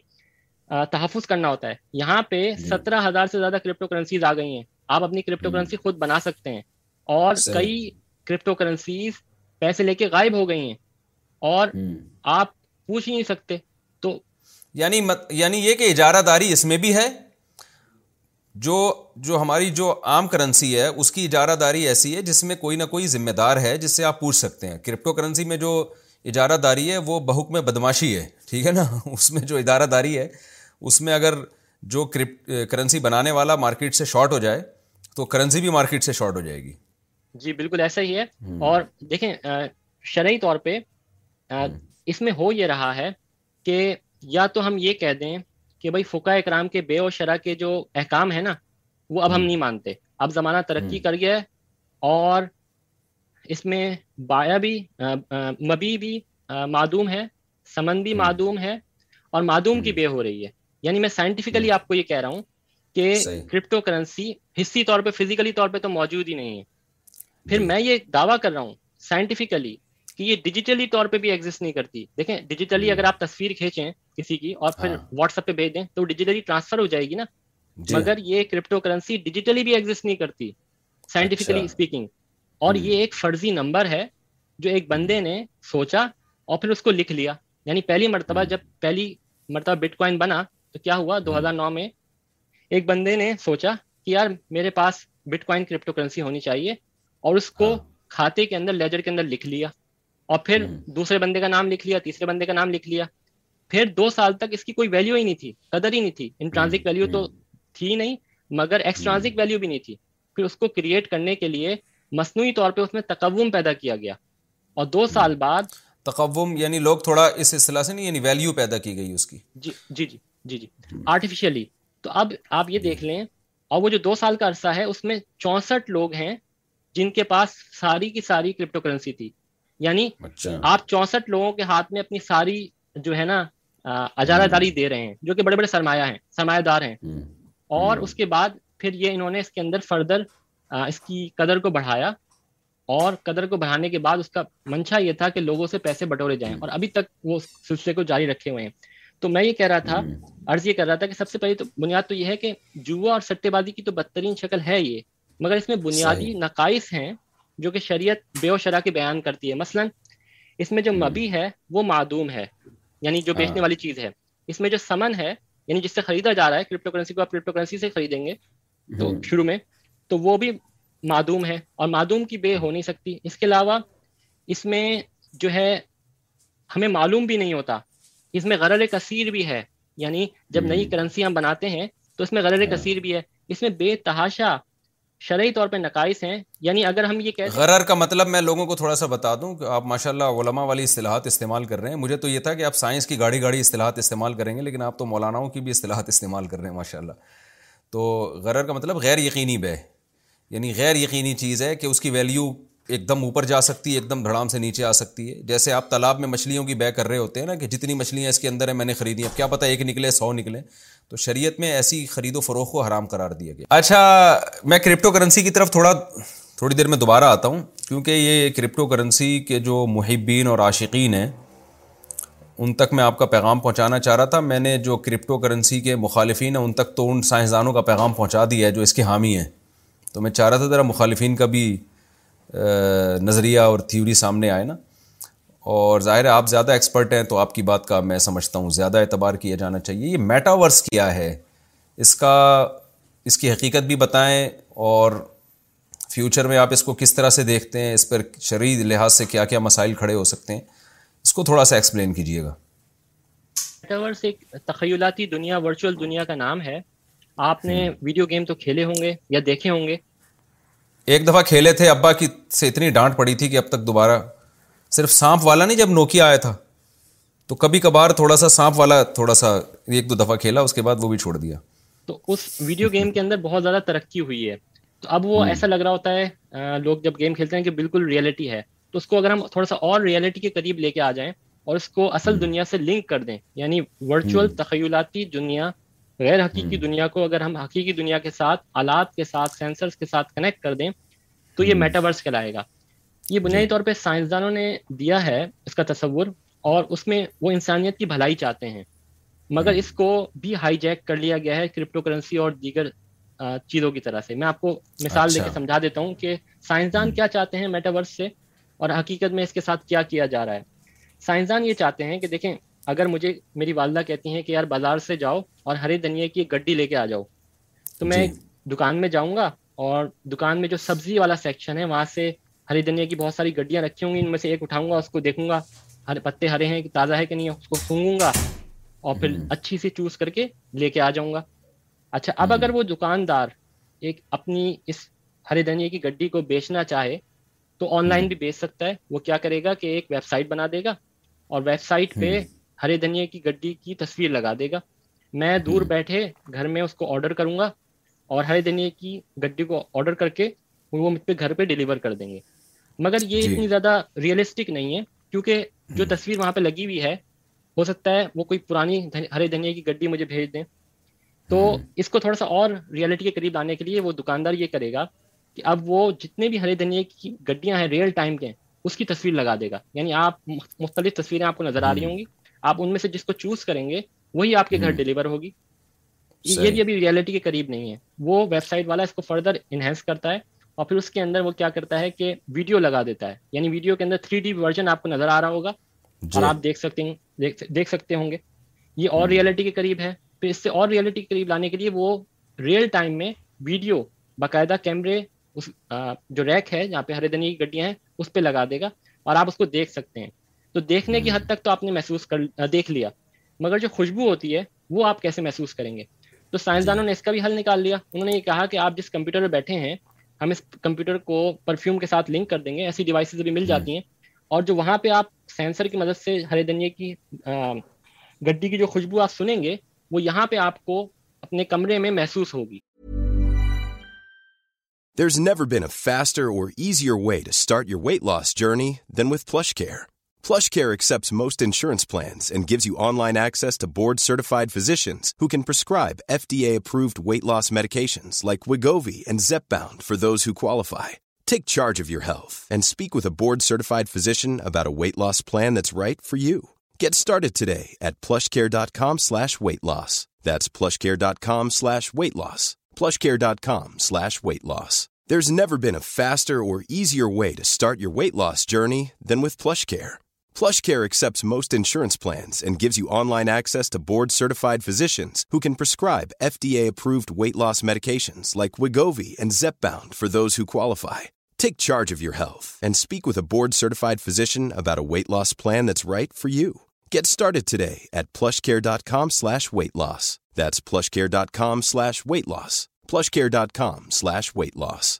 تحفظ کرنا ہوتا ہے یہاں پہ جی۔ سترہ ہزار سے زیادہ کرپٹو کرنسیز آ گئی ہیں آپ اپنی کرپٹو کرنسی خود بنا سکتے ہیں اور کئی کرپٹو کرنسیز پیسے لے کے غائب ہو گئی ہیں اور آپ پوچھ ہی نہیں سکتے تو یعنی یعنی یہ کہ اجارہ داری اس میں بھی ہے جو جو ہماری جو عام کرنسی ہے اس کی اجارہ داری ایسی ہے جس میں کوئی نہ کوئی ذمہ دار ہے جس سے آپ پوچھ سکتے ہیں کرپٹو کرنسی میں جو اجارہ داری ہے وہ میں بدماشی ہے ٹھیک ہے نا اس میں جو ادارہ داری ہے اس میں اگر جو کرپ کرنسی بنانے والا مارکیٹ سے شارٹ ہو جائے تو کرنسی بھی مارکیٹ سے شارٹ ہو جائے گی جی بالکل ایسا ہی ہے اور دیکھیں شرعی طور پہ اس میں ہو یہ رہا ہے کہ یا تو ہم یہ کہہ دیں کہ بھائی فقہ اکرام کے بے و شرح کے جو احکام ہے نا وہ اب ہم نہیں مانتے اب زمانہ ترقی کر گیا ہے اور اس میں بایا بھی مبی بھی معدوم ہے سمن بھی معدوم ہے اور معدوم کی بے ہو رہی ہے یعنی میں سائنٹیفکلی آپ کو یہ کہہ رہا ہوں کہ کرپٹو کرنسی حصی طور پہ فزیکلی طور پہ تو موجود ہی نہیں ہے پھر میں یہ دعویٰ کر رہا ہوں سائنٹیفکلی کہ یہ ڈیجیٹلی طور پہ بھی ایگزٹ نہیں کرتی دیکھیں ڈیجیٹلی اگر آپ تصویر کھینچیں کسی کی اور پھر واٹس ہاں۔ ایپ پہ بھیج دیں تو ڈیجیٹلی ٹرانسفر ہو جائے گی نا جی۔ مگر یہ کرپٹو کرنسی ڈیجیٹلی بھی ایگزٹ نہیں کرتی سائنٹیفکلی اسپیکنگ اچھا۔ اور یہ ایک فرضی نمبر ہے جو ایک بندے نے سوچا اور پھر اس کو لکھ لیا یعنی پہلی مرتبہ جب پہلی مرتبہ بٹ کوائن بنا تو کیا ہوا دو ہزار نو میں ایک بندے نے سوچا کہ یار میرے پاس بٹ کوائن کرپٹو کرنسی ہونی چاہیے اور اس کو ہاں۔ کھاتے کے اندر لیجر کے اندر لکھ لیا اور پھر دوسرے بندے کا نام لکھ لیا تیسرے بندے کا نام لکھ لیا پھر دو سال تک اس کی کوئی ویلیو ہی نہیں تھی قدر ہی نہیں تھی ٹرانزک ویلیو تو تھی نہیں مگر ٹرانزک ویلیو بھی نہیں تھی پھر اس کو کریٹ کرنے کے لیے مصنوعی طور پہ اس میں تقوم پیدا کیا گیا اور دو سال بعد تقوم یعنی لوگ تھوڑا اس اصطلاح سے نہیں یعنی ویلیو پیدا کی گئی اس کی جی جی جی جی آرٹیفیشلی جی۔ تو اب آپ یہ دیکھ لیں اور وہ جو دو سال کا عرصہ ہے اس میں چونسٹھ لوگ ہیں جن کے پاس ساری کی ساری کرپٹو کرنسی تھی یعنی اچھا۔ آپ چونسٹھ لوگوں کے ہاتھ میں اپنی ساری جو ہے نا اجارہ داری دے رہے ہیں جو کہ بڑے بڑے سرمایہ ہیں سرمایہ دار ہیں اور اس کے بعد پھر یہ انہوں نے اس کے اندر فردر اس کی قدر کو بڑھایا اور قدر کو بڑھانے کے بعد اس کا منشا یہ تھا کہ لوگوں سے پیسے بٹورے جائیں اور ابھی تک وہ اس سلسلے کو جاری رکھے ہوئے ہیں تو میں یہ کہہ رہا تھا عرض یہ کر رہا تھا کہ سب سے پہلے تو بنیاد تو یہ ہے کہ جوا اور سٹے بازی کی تو بدترین شکل ہے یہ مگر اس میں بنیادی نقائص ہیں جو کہ شریعت بے و شرح کے بیان کرتی ہے مثلا اس میں جو مبی ہے وہ معدوم ہے یعنی جو ہاں۔ بیچنے والی چیز ہے اس میں جو سمن ہے یعنی جس سے خریدا جا رہا ہے کرپٹو کرنسی کو آپ کرپٹو کرنسی سے خریدیں گے تو شروع میں تو وہ بھی معدوم ہے اور معدوم کی بے ہو نہیں سکتی اس کے علاوہ اس میں جو ہے ہمیں معلوم بھی نہیں ہوتا اس میں غرر کثیر بھی ہے یعنی جب نئی کرنسی ہم بناتے ہیں تو اس میں غرل ہاں۔ کثیر بھی ہے اس میں بے تحاشا شرعی طور پہ نقائص ہیں یعنی اگر ہم یہ کہتے غرر کا مطلب میں لوگوں کو تھوڑا سا بتا دوں کہ آپ ماشاء اللہ علما والی اصطلاحات استعمال کر رہے ہیں مجھے تو یہ تھا کہ آپ سائنس کی گاڑی گاڑی اصطلاحات استعمال کریں گے لیکن آپ تو مولاناؤں کی بھی اصطلاحات استعمال کر رہے ہیں ماشاء اللہ تو غرر کا مطلب غیر یقینی بے یعنی غیر یقینی چیز ہے کہ اس کی ویلیو ایک دم اوپر جا سکتی ہے ایک دم دھڑام سے نیچے آ سکتی ہے جیسے آپ تالاب میں مچھلیوں کی بے کر رہے ہوتے ہیں نا کہ جتنی مچھلیاں اس کے اندر ہیں میں نے خریدی اب کیا پتہ ایک نکلے سو نکلے تو شریعت میں ایسی خرید و فروغ کو حرام قرار دیا گیا اچھا میں کرپٹو کرنسی کی طرف تھوڑا تھوڑی دیر میں دوبارہ آتا ہوں کیونکہ یہ کرپٹو کرنسی کے جو محبین اور عاشقین ہیں ان تک میں آپ کا پیغام پہنچانا چاہ رہا تھا میں نے جو کرپٹو کرنسی کے مخالفین ہیں ان تک تو ان سائنسدانوں کا پیغام پہنچا دیا ہے جو اس کے حامی ہیں تو میں چاہ رہا تھا ذرا مخالفین کا بھی نظریہ اور تھیوری سامنے آئے نا اور ظاہر ہے آپ زیادہ ایکسپرٹ ہیں تو آپ کی بات کا میں سمجھتا ہوں زیادہ اعتبار کیا جانا چاہیے یہ میٹاورس کیا ہے اس کا اس کی حقیقت بھی بتائیں اور فیوچر میں آپ اس کو کس طرح سے دیکھتے ہیں اس پر شرعی لحاظ سے کیا کیا مسائل کھڑے ہو سکتے ہیں اس کو تھوڑا سا ایکسپلین کیجیے گا میٹاورس ایک تخیلاتی دنیا ورچوئل دنیا کا نام ہے آپ نے ویڈیو گیم تو کھیلے ہوں گے یا دیکھے ہوں گے ایک دفعہ کھیلے تھے ابا کی سے اتنی ڈانٹ پڑی تھی کہ اب تک دوبارہ صرف سانپ والا نہیں جب نوکیا آیا تھا تو کبھی کبھار تھوڑا سا سانپ والا تھوڑا سا ایک دو دفعہ کھیلا اس کے بعد وہ بھی چھوڑ دیا تو اس ویڈیو گیم کے اندر بہت زیادہ ترقی ہوئی ہے تو اب وہ ایسا لگ رہا ہوتا ہے لوگ جب گیم کھیلتے ہیں کہ بالکل ریئلٹی ہے تو اس کو اگر ہم تھوڑا سا اور ریئلٹی کے قریب لے کے آ جائیں اور اس کو اصل دنیا سے لنک کر دیں یعنی ورچوئل تخیلاتی دنیا غیر حقیقی دنیا کو اگر ہم حقیقی دنیا کے ساتھ آلات کے ساتھ سینسر کے ساتھ کنیکٹ کر دیں تو یہ میٹاورس کہلائے گا یہ بنیادی جی۔ طور پہ سائنسدانوں نے دیا ہے اس کا تصور اور اس میں وہ انسانیت کی بھلائی چاہتے ہیں مگر اس کو بھی ہائی جیک کر لیا گیا ہے کرپٹو کرنسی اور دیگر چیزوں کی طرح سے میں آپ کو مثال دے کے اچھا۔ سمجھا دیتا ہوں کہ سائنسدان کیا چاہتے ہیں میٹاورس سے اور حقیقت میں اس کے ساتھ کیا کیا جا رہا ہے سائنسدان یہ چاہتے ہیں کہ دیکھیں اگر مجھے میری والدہ کہتی ہیں کہ یار بازار سے جاؤ اور ہری دھنیا کی ایک گڈی لے کے آ جاؤ تو میں جی۔ دکان میں جاؤں گا اور دکان میں جو سبزی والا سیکشن ہے وہاں سے ہری دھنیا کی بہت ساری گڈیاں رکھی ہوں گی ان میں سے ایک اٹھاؤں گا اس کو دیکھوں گا ہر پتے ہرے ہیں تازہ ہے کہ نہیں اس کو سونگوں گا اور پھر اچھی سی چوز کر کے لے کے آ جاؤں گا اچھا اب اگر وہ دکاندار ایک اپنی اس ہری دھنیا کی گڈی کو بیچنا چاہے تو آن لائن بھی بیچ سکتا ہے وہ کیا کرے گا کہ ایک ویب سائٹ بنا دے گا اور ویب سائٹ پہ ہرے دھنیا کی گڈی کی تصویر لگا دے گا میں دور بیٹھے گھر میں اس کو آرڈر کروں گا اور ہرے دھنیا کی گڈی کو آرڈر کر کے وہ مجھ پہ گھر پہ ڈلیور کر دیں گے مگر یہ جی۔ اتنی زیادہ ریئلسٹک نہیں ہے کیونکہ جو تصویر وہاں پہ لگی ہوئی ہے ہو سکتا ہے وہ کوئی پرانی ہرے دھنیا کی گڈی مجھے بھیج دیں تو اس کو تھوڑا سا اور ریئلٹی کے قریب لانے کے لیے وہ دکاندار یہ کرے گا کہ اب وہ جتنے بھی ہرے دھنیا کی گڈیاں ہیں ریئل ٹائم کے اس کی تصویر لگا دے گا یعنی آپ مختلف تصویریں آپ کو نظر آ رہی ہوں گی آپ ان میں سے جس کو چوز کریں گے وہی آپ کے گھر ڈلیور ہوگی یہ بھی ابھی ریئلٹی کے قریب نہیں ہے وہ ویب سائٹ والا اس کو فردر انہینس کرتا ہے اور پھر اس کے اندر وہ کیا کرتا ہے کہ ویڈیو لگا دیتا ہے یعنی ویڈیو کے اندر تھری ڈی ورژن آپ کو نظر آ رہا ہوگا اور جی۔ آپ دیکھ سکتے دیکھ سکتے ہوں گے یہ اور ریئلٹی کے قریب ہے پھر اس سے اور ریئلٹی کے قریب لانے کے لیے وہ ریئل ٹائم میں ویڈیو باقاعدہ کیمرے جو ریک ہے جہاں پہ ہرے دنی کی گڈیاں ہیں اس پہ لگا دے گا اور آپ اس کو دیکھ سکتے ہیں تو دیکھنے کی حد تک تو آپ نے محسوس کر دیکھ لیا مگر جو خوشبو ہوتی ہے وہ آپ کیسے محسوس کریں گے تو سائنسدانوں جی۔ نے اس کا بھی حل نکال لیا انہوں نے یہ کہا کہ آپ جس کمپیوٹر پہ بیٹھے ہیں ہم اس کمپیوٹر کو پرفیوم کے ساتھ لنک کر دیں گے ایسی ڈیوائسیز بھی مل جی۔ جاتی ہیں اور جو وہاں پہ آپ سینسر کی مدد سے ہرے دنیا کی گڈی کی جو خوشبو آپ سنیں گے وہ یہاں پہ آپ کو اپنے کمرے میں محسوس ہوگی PlushCare accepts most insurance plans and gives you online access to board-certified physicians who can prescribe FDA-approved weight loss medications like Wegovy and Zepbound for those who qualify. Take charge of your health and speak with a board-certified physician about a weight loss plan that's right for you. Get started today at PlushCare.com/weight loss. That's PlushCare.com/weight loss. PlushCare.com/weight loss. There's never been a faster or easier way to start your weight loss journey than with PlushCare. PlushCare accepts most insurance plans and gives you online access to board-certified physicians who can prescribe FDA-approved weight loss medications like Wegovy and Zepbound for those who qualify. Take charge of your health and speak with a board-certified physician about a weight loss plan that's right for you. Get started today at PlushCare.com/weight loss. That's PlushCare.com/weight loss. PlushCare.com/weight loss.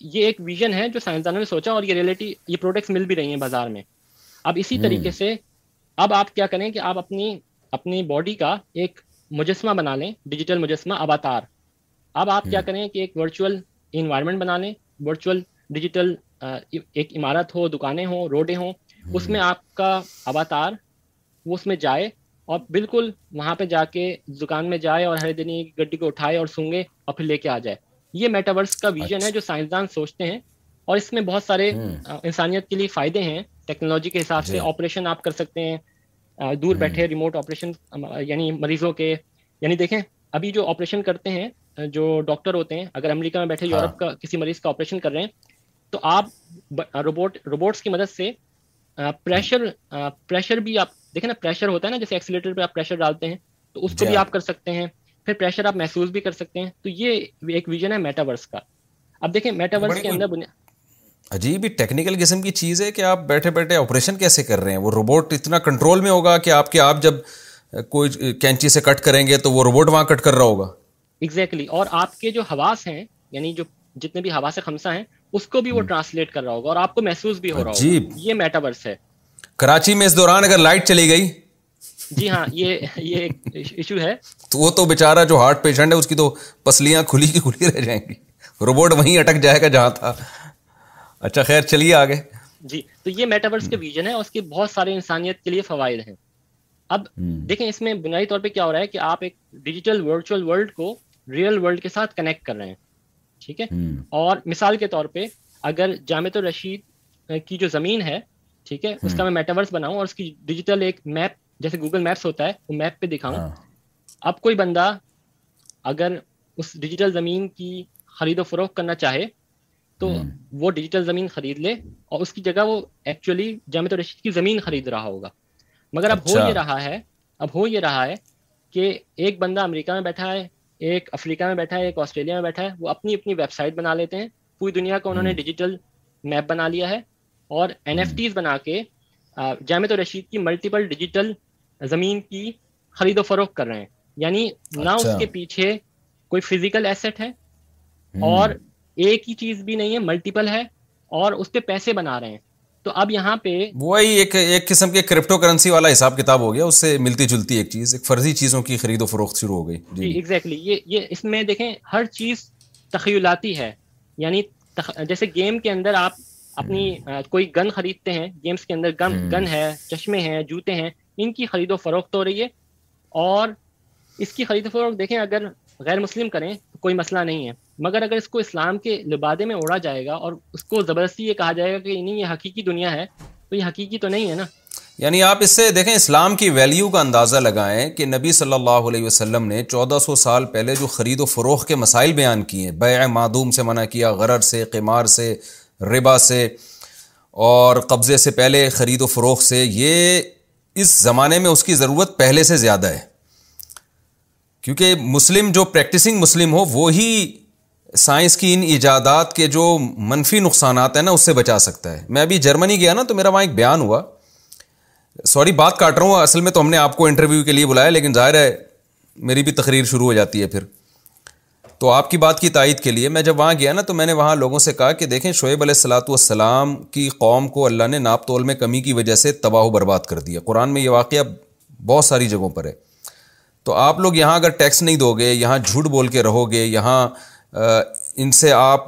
یہ ایک ویژن ہے جو سائنسدانوں نے سوچا اور یہ ریئلٹی یہ پروڈکٹس مل بھی رہی ہیں بازار میں اب اسی طریقے سے اب آپ کیا کریں کہ آپ اپنی اپنی باڈی کا ایک مجسمہ بنا لیں ڈیجیٹل مجسمہ اباتار اب آپ کیا کریں کہ ایک ورچوئل انوائرمنٹ بنا لیں ورچوئل ڈیجیٹل ایک عمارت ہو دکانیں ہوں روڈیں ہوں اس میں آپ کا اباتار وہ اس میں جائے اور بالکل وہاں پہ جا کے دکان میں جائے اور ہر دن گڈی کو اٹھائے اور سونگے اور پھر لے کے آ جائے یہ میٹاورس کا ویژن ہے اچھا۔ جو سائنسدان سوچتے ہیں اور اس میں بہت سارے انسانیت کے لیے فائدے ہیں ٹیکنالوجی کے حساب سے آپریشن جی۔ آپ کر سکتے ہیں دور بیٹھے ریموٹ آپریشن یعنی مریضوں کے یعنی دیکھیں ابھی جو آپریشن کرتے ہیں جو ڈاکٹر ہوتے ہیں اگر امریکہ میں بیٹھے ہاں۔ یورپ کا کسی مریض کا آپریشن کر رہے ہیں تو آپ روبوٹ روبوٹس کی مدد سے پریشر پریشر بھی آپ دیکھیں نا پریشر ہوتا ہے نا جیسے ایکسیلیٹر پہ آپ پریشر ڈالتے ہیں تو اس کو جی بھی ہاں۔ آپ کر سکتے ہیں پھر پریشر آپ محسوس بھی کر سکتے ہیں تو یہ ایک ویژن ہے میٹاورس کا اب دیکھیں میٹاورس کے اندر بنیاد عجیب ہی ٹیکنیکل قسم کی چیز ہے کہ آپ بیٹھے بیٹھے آپریشن کیسے کر رہے ہیں وہ روبوٹ اتنا کنٹرول میں ہوگا کہ آپ کے آپ جب کوئی کینچی سے کٹ کریں گے تو وہ روبوٹ وہاں کٹ کر رہا ہوگا ایگزیکٹلی exactly. اور آپ کے جو حواس ہیں یعنی جو جتنے بھی حواس خمسہ ہیں اس کو بھی وہ ٹرانسلیٹ کر رہا ہوگا اور آپ کو محسوس بھی ہو رہا ہوگا یہ میٹاورس ہے کراچی میں اس دوران اگر لائٹ چلی گئی جی ہاں یہ یہ ایشو ہے تو وہ تو بیچارہ جو ہارٹ پیشنٹ ہے اس کی تو پسلیاں کھلی کی کھلی رہ جائیں گی روبوٹ وہیں اٹک جائے گا جہاں تھا اچھا خیر چلیے آگے جی تو یہ میٹاورس کا ویژن ہے اور اس کے بہت سارے انسانیت کے لیے فوائد ہیں اب دیکھیں اس میں بنیادی طور پہ کیا ہو رہا ہے کہ آپ ایک ڈیجیٹل ورچوئل ورلڈ کو ریئل ورلڈ کے ساتھ کنیکٹ کر رہے ہیں ٹھیک ہے اور مثال کے طور پہ اگر جامع الرشید کی جو زمین ہے ٹھیک ہے اس کا میں میٹاورس بناؤں اور اس کی ڈیجیٹل ایک میپ جیسے گوگل میپس ہوتا ہے وہ میپ پہ دکھاؤں ہاں۔ اب کوئی بندہ اگر اس ڈیجیٹل زمین کی خرید و فروخت کرنا چاہے تو وہ ڈیجیٹل زمین خرید لے اور اس کی جگہ وہ ایکچولی جامع رشید کی زمین خرید رہا ہوگا مگر اب ہو اچھا۔ یہ رہا ہے اب ہو یہ رہا ہے کہ ایک بندہ امریکہ میں بیٹھا ہے ایک افریقہ میں بیٹھا ہے ایک آسٹریلیا میں بیٹھا ہے وہ اپنی اپنی ویب سائٹ بنا لیتے ہیں پوری دنیا کو انہوں نے ڈیجیٹل میپ بنا لیا ہے اور این ایف ٹیز بنا کے جامع رشید کی ملٹیپل ڈیجیٹل زمین کی خرید و فروخت کر رہے ہیں یعنی نہ اس اچھا۔ کے پیچھے کوئی فزیکل ایسٹ ہے اور ایک ہی چیز بھی نہیں ہے ملٹیپل ہے اور اس پہ پیسے بنا رہے ہیں تو اب یہاں پہ وہی ایک ایک قسم کے کرپٹو کرنسی والا حساب کتاب ہو گیا اس سے ملتی جلتی ایک چیز ایک فرضی چیزوں کی خرید و فروخت شروع ہو گئی جی ایگزیکٹلی جی، جی۔ یہ یہ اس میں دیکھیں ہر چیز تخیلاتی ہے یعنی جیسے گیم کے اندر آپ اپنی کوئی گن خریدتے ہیں گیمز کے اندر گن ہے چشمے ہیں جوتے ہیں ان کی خرید و فروخت ہو رہی ہے اور اس کی خرید و فروخت دیکھیں اگر غیر مسلم کریں تو کوئی مسئلہ نہیں ہے مگر اگر اس کو اسلام کے لبادے میں اڑا جائے گا اور اس کو زبردستی یہ کہا جائے گا کہ نہیں یہ حقیقی دنیا ہے تو یہ حقیقی تو نہیں ہے نا یعنی آپ اس سے دیکھیں اسلام کی ویلیو کا اندازہ لگائیں کہ نبی صلی اللہ علیہ وسلم نے چودہ سو سال پہلے جو خرید و فروخت کے مسائل بیان کیے ہیں بیع معدوم سے منع کیا غرر سے قمار سے ربا سے اور قبضے سے پہلے خرید و فروخت سے یہ اس زمانے میں اس کی ضرورت پہلے سے زیادہ ہے کیونکہ مسلم جو پریکٹسنگ مسلم ہو وہ سائنس کی ان ایجادات کے جو منفی نقصانات ہیں نا اس سے بچا سکتا ہے میں ابھی جرمنی گیا نا تو میرا وہاں ایک بیان ہوا سوری بات کاٹ رہا ہوں اصل میں تو ہم نے آپ کو انٹرویو کے لیے بلایا لیکن ظاہر ہے میری بھی تقریر شروع ہو جاتی ہے پھر تو آپ کی بات کی تائید کے لیے میں جب وہاں گیا نا تو میں نے وہاں لوگوں سے کہا کہ دیکھیں شعیب علیہ السلاۃ والسلام کی قوم کو اللہ نے ناپ تول میں کمی کی وجہ سے تباہ و برباد کر دیا قرآن میں یہ واقعہ بہت ساری جگہوں پر ہے تو آپ لوگ یہاں اگر ٹیکس نہیں دو گے یہاں جھوٹ بول کے رہو گے یہاں ان سے آپ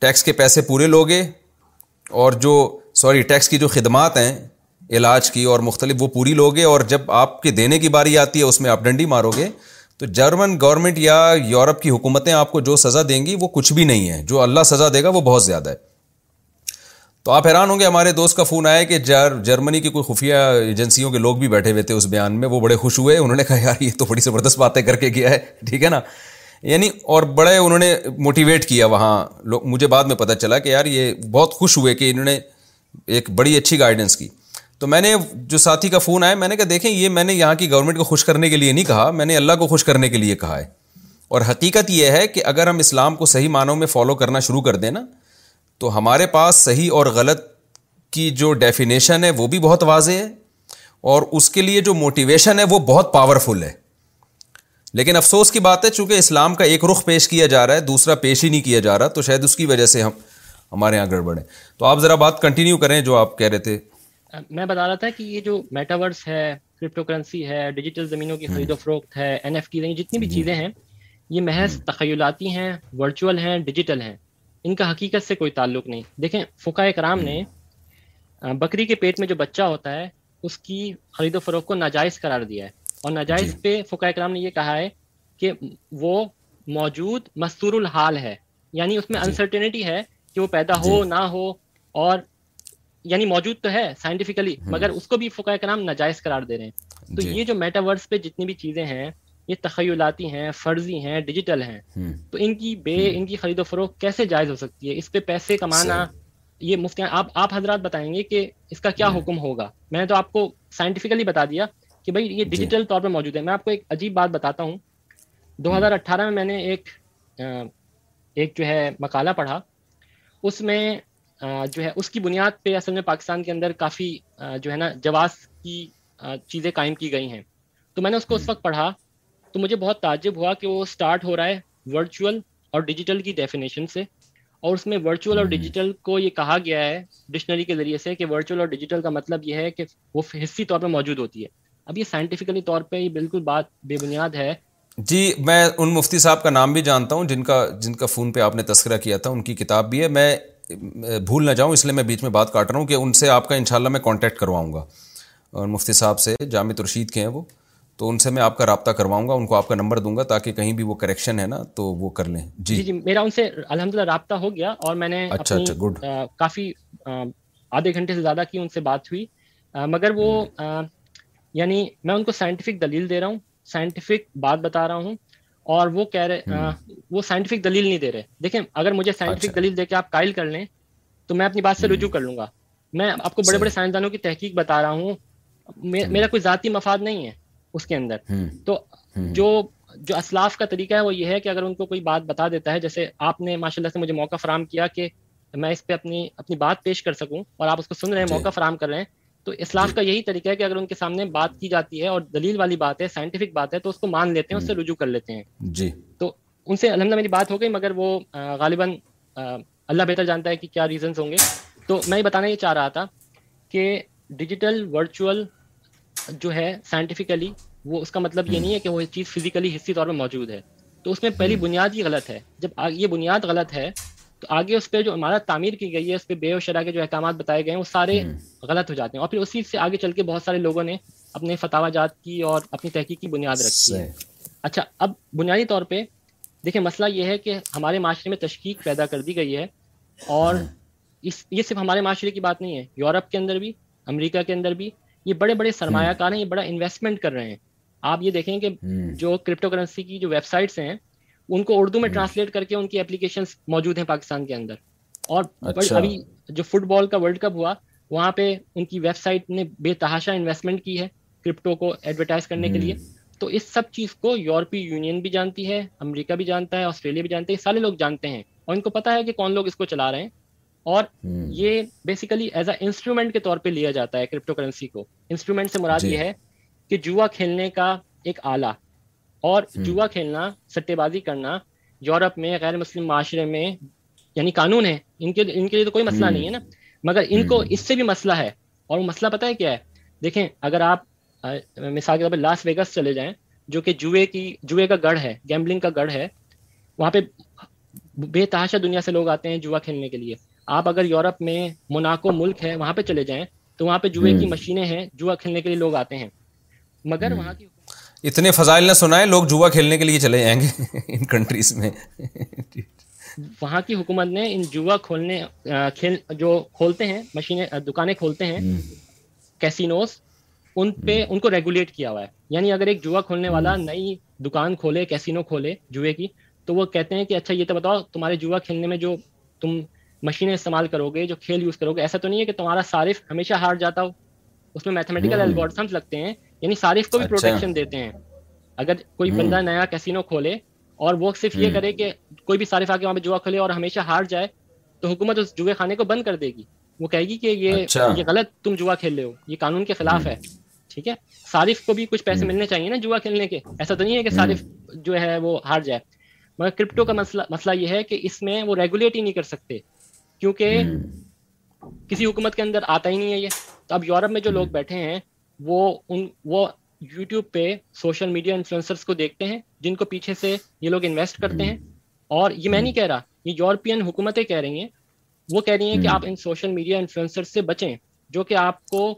ٹیکس کے پیسے پورے لوگے اور جو سوری ٹیکس کی جو خدمات ہیں علاج کی اور مختلف وہ پوری لوگے اور جب آپ کے دینے کی باری آتی ہے اس میں آپ ڈنڈی مارو گے تو جرمن گورنمنٹ یا یورپ کی حکومتیں آپ کو جو سزا دیں گی وہ کچھ بھی نہیں ہے جو اللہ سزا دے گا وہ بہت زیادہ ہے تو آپ حیران ہوں گے ہمارے دوست کا فون آیا کہ جر جرمنی کی کوئی خفیہ ایجنسیوں کے لوگ بھی بیٹھے ہوئے تھے اس بیان میں وہ بڑے خوش ہوئے انہوں نے کہا یار یہ تو بڑی زبردست باتیں کر کے کیا ہے ٹھیک ہے نا یعنی اور بڑے انہوں نے موٹیویٹ کیا وہاں لوگ مجھے بعد میں پتہ چلا کہ یار یہ بہت خوش ہوئے کہ انہوں نے ایک بڑی اچھی گائیڈنس کی تو میں نے جو ساتھی کا فون آیا میں نے کہا دیکھیں یہ میں نے یہاں کی گورنمنٹ کو خوش کرنے کے لیے نہیں کہا میں نے اللہ کو خوش کرنے کے لیے کہا ہے اور حقیقت یہ ہے کہ اگر ہم اسلام کو صحیح معنوں میں فالو کرنا شروع کر دیں نا تو ہمارے پاس صحیح اور غلط کی جو ڈیفینیشن ہے وہ بھی بہت واضح ہے اور اس کے لیے جو موٹیویشن ہے وہ بہت پاورفل ہے لیکن افسوس کی بات ہے چونکہ اسلام کا ایک رخ پیش کیا جا رہا ہے دوسرا پیش ہی نہیں کیا جا رہا تو شاید اس کی وجہ سے ہم ہمارے یہاں گڑبڑیں تو آپ ذرا بات کنٹینیو کریں جو آپ کہہ رہے تھے میں بتا رہا تھا کہ یہ جو میٹاورس ہے کرپٹو کرنسی ہے ڈیجیٹل زمینوں کی خرید و ہاں۔ فروخت ہے این ایف ٹیز ہیں جتنی بھی جی۔ چیزیں ہیں یہ محض ہاں۔ تخیلاتی ہیں ورچوئل ہیں ڈیجیٹل ہیں ان کا حقیقت سے کوئی تعلق نہیں دیکھیں فقہ اکرام نے ہاں۔ بکری کے پیٹ میں جو بچہ ہوتا ہے اس کی خرید و فروخت کو ناجائز قرار دیا ہے اور ناجائز جی۔ پہ فقہ کرام نے یہ کہا ہے کہ وہ موجود مستور الحال ہے یعنی اس میں انسرٹینٹی جی۔ ہے کہ وہ پیدا ہو نہ ہو اور یعنی موجود تو ہے سائنٹیفکلی مگر اس کو بھی فقہ کا نام ناجائز قرار دے رہے ہیں تو جی۔ یہ جو میٹاورس پہ جتنی بھی چیزیں ہیں یہ تخیلاتی ہیں فرضی ہیں ڈیجیٹل ہیں تو ان کی بے ان کی خرید و فروخت کیسے جائز ہو سکتی ہے اس پہ پیسے کمانا یہ آپ آپ حضرات بتائیں گے کہ اس کا کیا جی۔ حکم ہوگا میں نے تو آپ کو سائنٹیفکلی بتا دیا کہ بھائی یہ ڈیجیٹل طور پہ موجود ہے میں آپ کو ایک عجیب بات بتاتا ہوں دو ہزار اٹھارہ میں میں نے ایک ایک جو ہے مقالہ پڑھا اس میں جو ہے اس کی بنیاد پہ اصل میں پاکستان کے اندر کافی جو ہے نا جواز کی چیزیں قائم کی گئی ہیں تو میں نے اس کو اس وقت پڑھا تو مجھے بہت تعجب ہوا کہ وہ اسٹارٹ ہو رہا ہے ورچوئل اور ڈیجیٹل کی ڈیفینیشن سے اور اس میں ورچوئل اور ڈیجیٹل کو یہ کہا گیا ہے ڈکشنری کے ذریعے سے کہ ورچوئل اور ڈیجیٹل کا مطلب یہ ہے کہ وہ حصی طور پہ موجود ہوتی ہے اب یہ سائنٹیفکلی طور پہ یہ بالکل بات بے بنیاد ہے جی میں ان مفتی صاحب کا نام بھی جانتا ہوں جن کا جن کا فون پہ آپ نے تذکرہ کیا تھا ان کی کتاب بھی ہے میں بھول نہ جاؤں اس لیے میں بیچ میں بات کاٹ رہا ہوں کہ ان سے آپ کا انشاءاللہ میں کانٹیکٹ کرواؤں گا اور مفتی صاحب سے جامع رشید کے ہیں وہ تو ان سے میں آپ کا رابطہ کرواؤں گا ان کو آپ کا نمبر دوں گا تاکہ کہیں بھی وہ کریکشن ہے نا تو وہ کر لیں جی جی, جی، میرا ان سے الحمد رابطہ ہو گیا اور میں نے اچھا اچھا گڈ کافی آدھے گھنٹے سے زیادہ کی ان سے بات ہوئی مگر وہ یعنی میں ان کو سائنٹیفک دلیل دے رہا ہوں سائنٹیفک بات بتا رہا ہوں اور وہ کہہ رہے وہ سائنٹیفک دلیل نہیں دے رہے دیکھیں اگر مجھے سائنٹیفک اچھا۔ دلیل دے کے آپ قائل کر لیں تو میں اپنی بات سے رجوع کر لوں گا میں آپ کو بڑے بڑے سائنسدانوں کی تحقیق بتا رہا ہوں میرا کوئی ذاتی مفاد نہیں ہے اس کے اندر تو جو جو اسلاف کا طریقہ ہے وہ یہ ہے کہ اگر ان کو کوئی بات بتا دیتا ہے جیسے آپ نے ماشاء اللہ سے مجھے موقع فراہم کیا کہ میں اس پہ اپنی اپنی بات پیش کر سکوں اور آپ اس کو سن رہے ہیں جی۔ موقع فراہم کر رہے ہیں تو اسلام جی۔ کا یہی طریقہ ہے کہ اگر ان کے سامنے بات کی جاتی ہے اور دلیل والی بات ہے سائنٹیفک بات ہے تو اس کو مان لیتے ہیں اس سے رجوع کر لیتے ہیں جی تو ان سے الحمد میری بات ہو گئی مگر وہ غالباً اللہ بہتر جانتا ہے کہ کیا ریزنس ہوں گے تو میں یہ بتانا یہ چاہ رہا تھا کہ ڈیجیٹل ورچوئل جو ہے سائنٹیفکلی وہ اس کا مطلب یہ نہیں ہے کہ وہ چیز فزیکلی حصے طور پر موجود ہے تو اس میں پہلی بنیاد یہ غلط ہے جب یہ بنیاد غلط ہے تو آگے اس پہ جو عمارت تعمیر کی گئی ہے اس پہ بے و شرح کے جو احکامات بتائے گئے ہیں وہ سارے غلط ہو جاتے ہیں اور پھر اسی سے آگے چل کے بہت سارے لوگوں نے اپنے فتح جات کی اور اپنی تحقیق کی بنیاد رکھی ہے اچھا اب بنیادی طور پہ دیکھیں مسئلہ یہ ہے کہ ہمارے معاشرے میں تشکیق پیدا کر دی گئی ہے اور اس یہ صرف ہمارے معاشرے کی بات نہیں ہے یورپ کے اندر بھی امریکہ کے اندر بھی یہ بڑے بڑے سرمایہ کار ہیں یہ بڑا انویسٹمنٹ کر رہے ہیں آپ یہ دیکھیں کہ جو کرپٹو کرنسی کی جو ویب سائٹس ہیں ان کو اردو میں ٹرانسلیٹ کر کے ان کی اپلیکیشن موجود ہیں پاکستان کے اندر اور اچھا۔ ابھی جو فٹ بال کا ورلڈ کپ ہوا وہاں پہ ان کی ویب سائٹ نے بے تحاشا انویسٹمنٹ کی ہے کرپٹو کو ایڈورٹائز کرنے کے لیے تو اس سب چیز کو یورپی یونین بھی جانتی ہے امریکہ بھی جانتا ہے آسٹریلیا بھی جانتا ہے سارے لوگ جانتے ہیں اور ان کو پتا ہے کہ کون لوگ اس کو چلا رہے ہیں اور یہ بیسیکلی ایز اے انسٹرومنٹ کے طور پہ لیا جاتا ہے کرپٹو کرنسی کو انسٹرومنٹ سے مراد جی۔ یہ ہے کہ جوا کھیلنے کا ایک آلہ اور جوا کھیلنا سٹے بازی کرنا یورپ میں غیر مسلم معاشرے میں یعنی قانون ہے ان کے ان کے لیے تو کوئی مسئلہ نہیں ہے نا مگر ان کو اس سے بھی مسئلہ ہے اور وہ مسئلہ پتہ ہے کیا ہے دیکھیں اگر آپ مثال کے طور پہ لاس ویگس چلے جائیں جو کہ جوئے کی جوئے کا گڑھ ہے گیمبلنگ کا گڑھ ہے وہاں پہ بے تحاشا دنیا سے لوگ آتے ہیں جوا کھیلنے کے لیے آپ اگر یورپ میں موناکو ملک ہے وہاں پہ چلے جائیں تو وہاں پہ جوئے کی مشینیں ہیں جوا کھیلنے کے لیے لوگ آتے ہیں مگر وہاں کی اتنے فضائل نہ سنائے لوگ جوا کھیلنے کے لیے چلے جائیں گے ان کنٹریز میں جی، جی۔ وہاں کی حکومت نے ان جوا کھولنے کھیل جو کھولتے ہیں مشینیں دکانیں کھولتے ہیں کیسینوز ان پہ ان کو ریگولیٹ کیا ہوا ہے یعنی اگر ایک جوا کھولنے والا نئی دکان کھولے کیسینو کھولے جوئے کی تو وہ کہتے ہیں کہ اچھا یہ تو بتاؤ تمہارے جوا کھیلنے میں جو تم مشینیں استعمال کرو گے جو کھیل یوز کرو گے ایسا تو نہیں ہے کہ تمہارا صارف ہمیشہ ہار جاتا ہو اس میں میتھمیٹیکل الگورتھمس لگتے ہیں یعنی صارف کو بھی پروٹیکشن اچھا۔ دیتے ہیں اگر کوئی بندہ نیا کیسینو کھولے اور وہ صرف یہ کرے کہ کوئی بھی صارف آ کے وہاں پہ جوا کھولے اور ہمیشہ ہار جائے تو حکومت اس جوئے خانے کو بند کر دے گی وہ کہے گی کہ یہ اچھا۔ یہ غلط تم جوا کھیل رہے ہو یہ قانون کے خلاف ہے ٹھیک ہے صارف کو بھی کچھ پیسے ملنے چاہیے نا جوا کھیلنے کے ایسا تو نہیں ہے کہ صارف جو ہے وہ ہار جائے مگر کرپٹو کا مسئلہ مسئلہ یہ ہے کہ اس میں وہ ریگولیٹ ہی نہیں کر سکتے کیونکہ کسی حکومت کے اندر آتا ہی نہیں ہے یہ تو اب یورپ میں جو لوگ بیٹھے ہیں وہ ان وہ یوٹیوب پہ سوشل میڈیا انفلوئنسرس کو دیکھتے ہیں جن کو پیچھے سے یہ لوگ انویسٹ کرتے ہیں اور یہ میں نہیں کہہ رہا یہ یورپین حکومتیں کہہ رہی ہیں وہ کہہ رہی ہیں کہ آپ ان سوشل میڈیا انفلوئنسر سے بچیں جو کہ آپ کو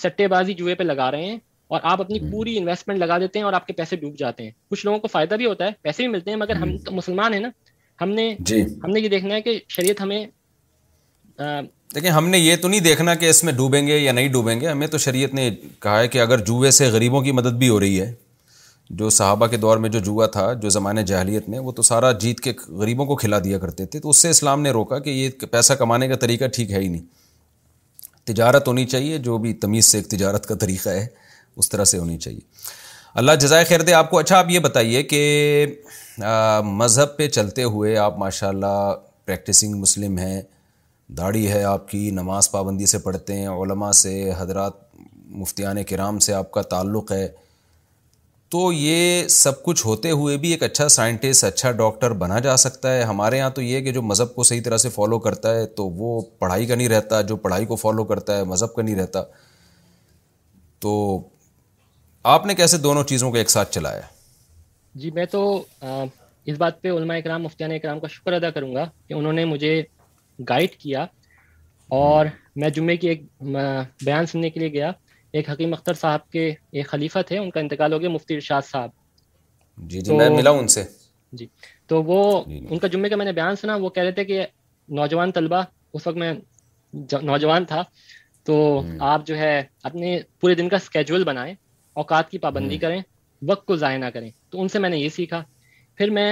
سٹے بازی جوئے پہ لگا رہے ہیں اور آپ اپنی پوری انویسٹمنٹ لگا دیتے ہیں اور آپ کے پیسے ڈوب جاتے ہیں کچھ لوگوں کو فائدہ بھی ہوتا ہے پیسے بھی ملتے ہیں مگر ہم تو مسلمان ہیں نا ہم نے جی۔ ہم نے یہ دیکھنا ہے کہ شریعت ہمیں دیکھیں ہم نے یہ تو نہیں دیکھنا کہ اس میں ڈوبیں گے یا نہیں ڈوبیں گے ہمیں تو شریعت نے کہا ہے کہ اگر جوئے سے غریبوں کی مدد بھی ہو رہی ہے جو صحابہ کے دور میں جو جوا تھا جو زمانۂ جہلیت میں وہ تو سارا جیت کے غریبوں کو کھلا دیا کرتے تھے تو اس سے اسلام نے روکا کہ یہ پیسہ کمانے کا طریقہ ٹھیک ہے ہی نہیں تجارت ہونی چاہیے جو بھی تمیز سے ایک تجارت کا طریقہ ہے اس طرح سے ہونی چاہیے اللہ جزائے خیر دے آپ کو اچھا آپ یہ بتائیے کہ مذہب پہ چلتے ہوئے آپ ماشاء اللہ پریکٹسنگ مسلم ہیں داڑھی ہے آپ کی نماز پابندی سے پڑھتے ہیں علماء سے حضرات مفتیان کرام سے آپ کا تعلق ہے تو یہ سب کچھ ہوتے ہوئے بھی ایک اچھا سائنٹسٹ اچھا ڈاکٹر بنا جا سکتا ہے ہمارے یہاں تو یہ کہ جو مذہب کو صحیح طرح سے فالو کرتا ہے تو وہ پڑھائی کا نہیں رہتا جو پڑھائی کو فالو کرتا ہے مذہب کا نہیں رہتا تو آپ نے کیسے دونوں چیزوں کو ایک ساتھ چلایا جی میں تو اس بات پہ علماء اکرام مفتیان اکرام کا شکر ادا کروں گا کہ انہوں نے مجھے گائیڈ کیا اور میں جمعے کی ایک بیان سننے کے لیے گیا ایک حکیم اختر صاحب کے ایک خلیفہ تھے ان کا انتقال ہو گیا مفتی ارشاد صاحب جی, جی، میں ملا ان سے جی تو وہ جی، جی۔ ان کا جمعے کا میں نے بیان سنا وہ کہہ رہے تھے کہ نوجوان طلبہ اس وقت میں نوجوان تھا تو آپ جو ہے اپنے پورے دن کا اسکیجول بنائیں اوقات کی پابندی کریں وقت کو ضائع نہ کریں تو ان سے میں نے یہ سیکھا پھر میں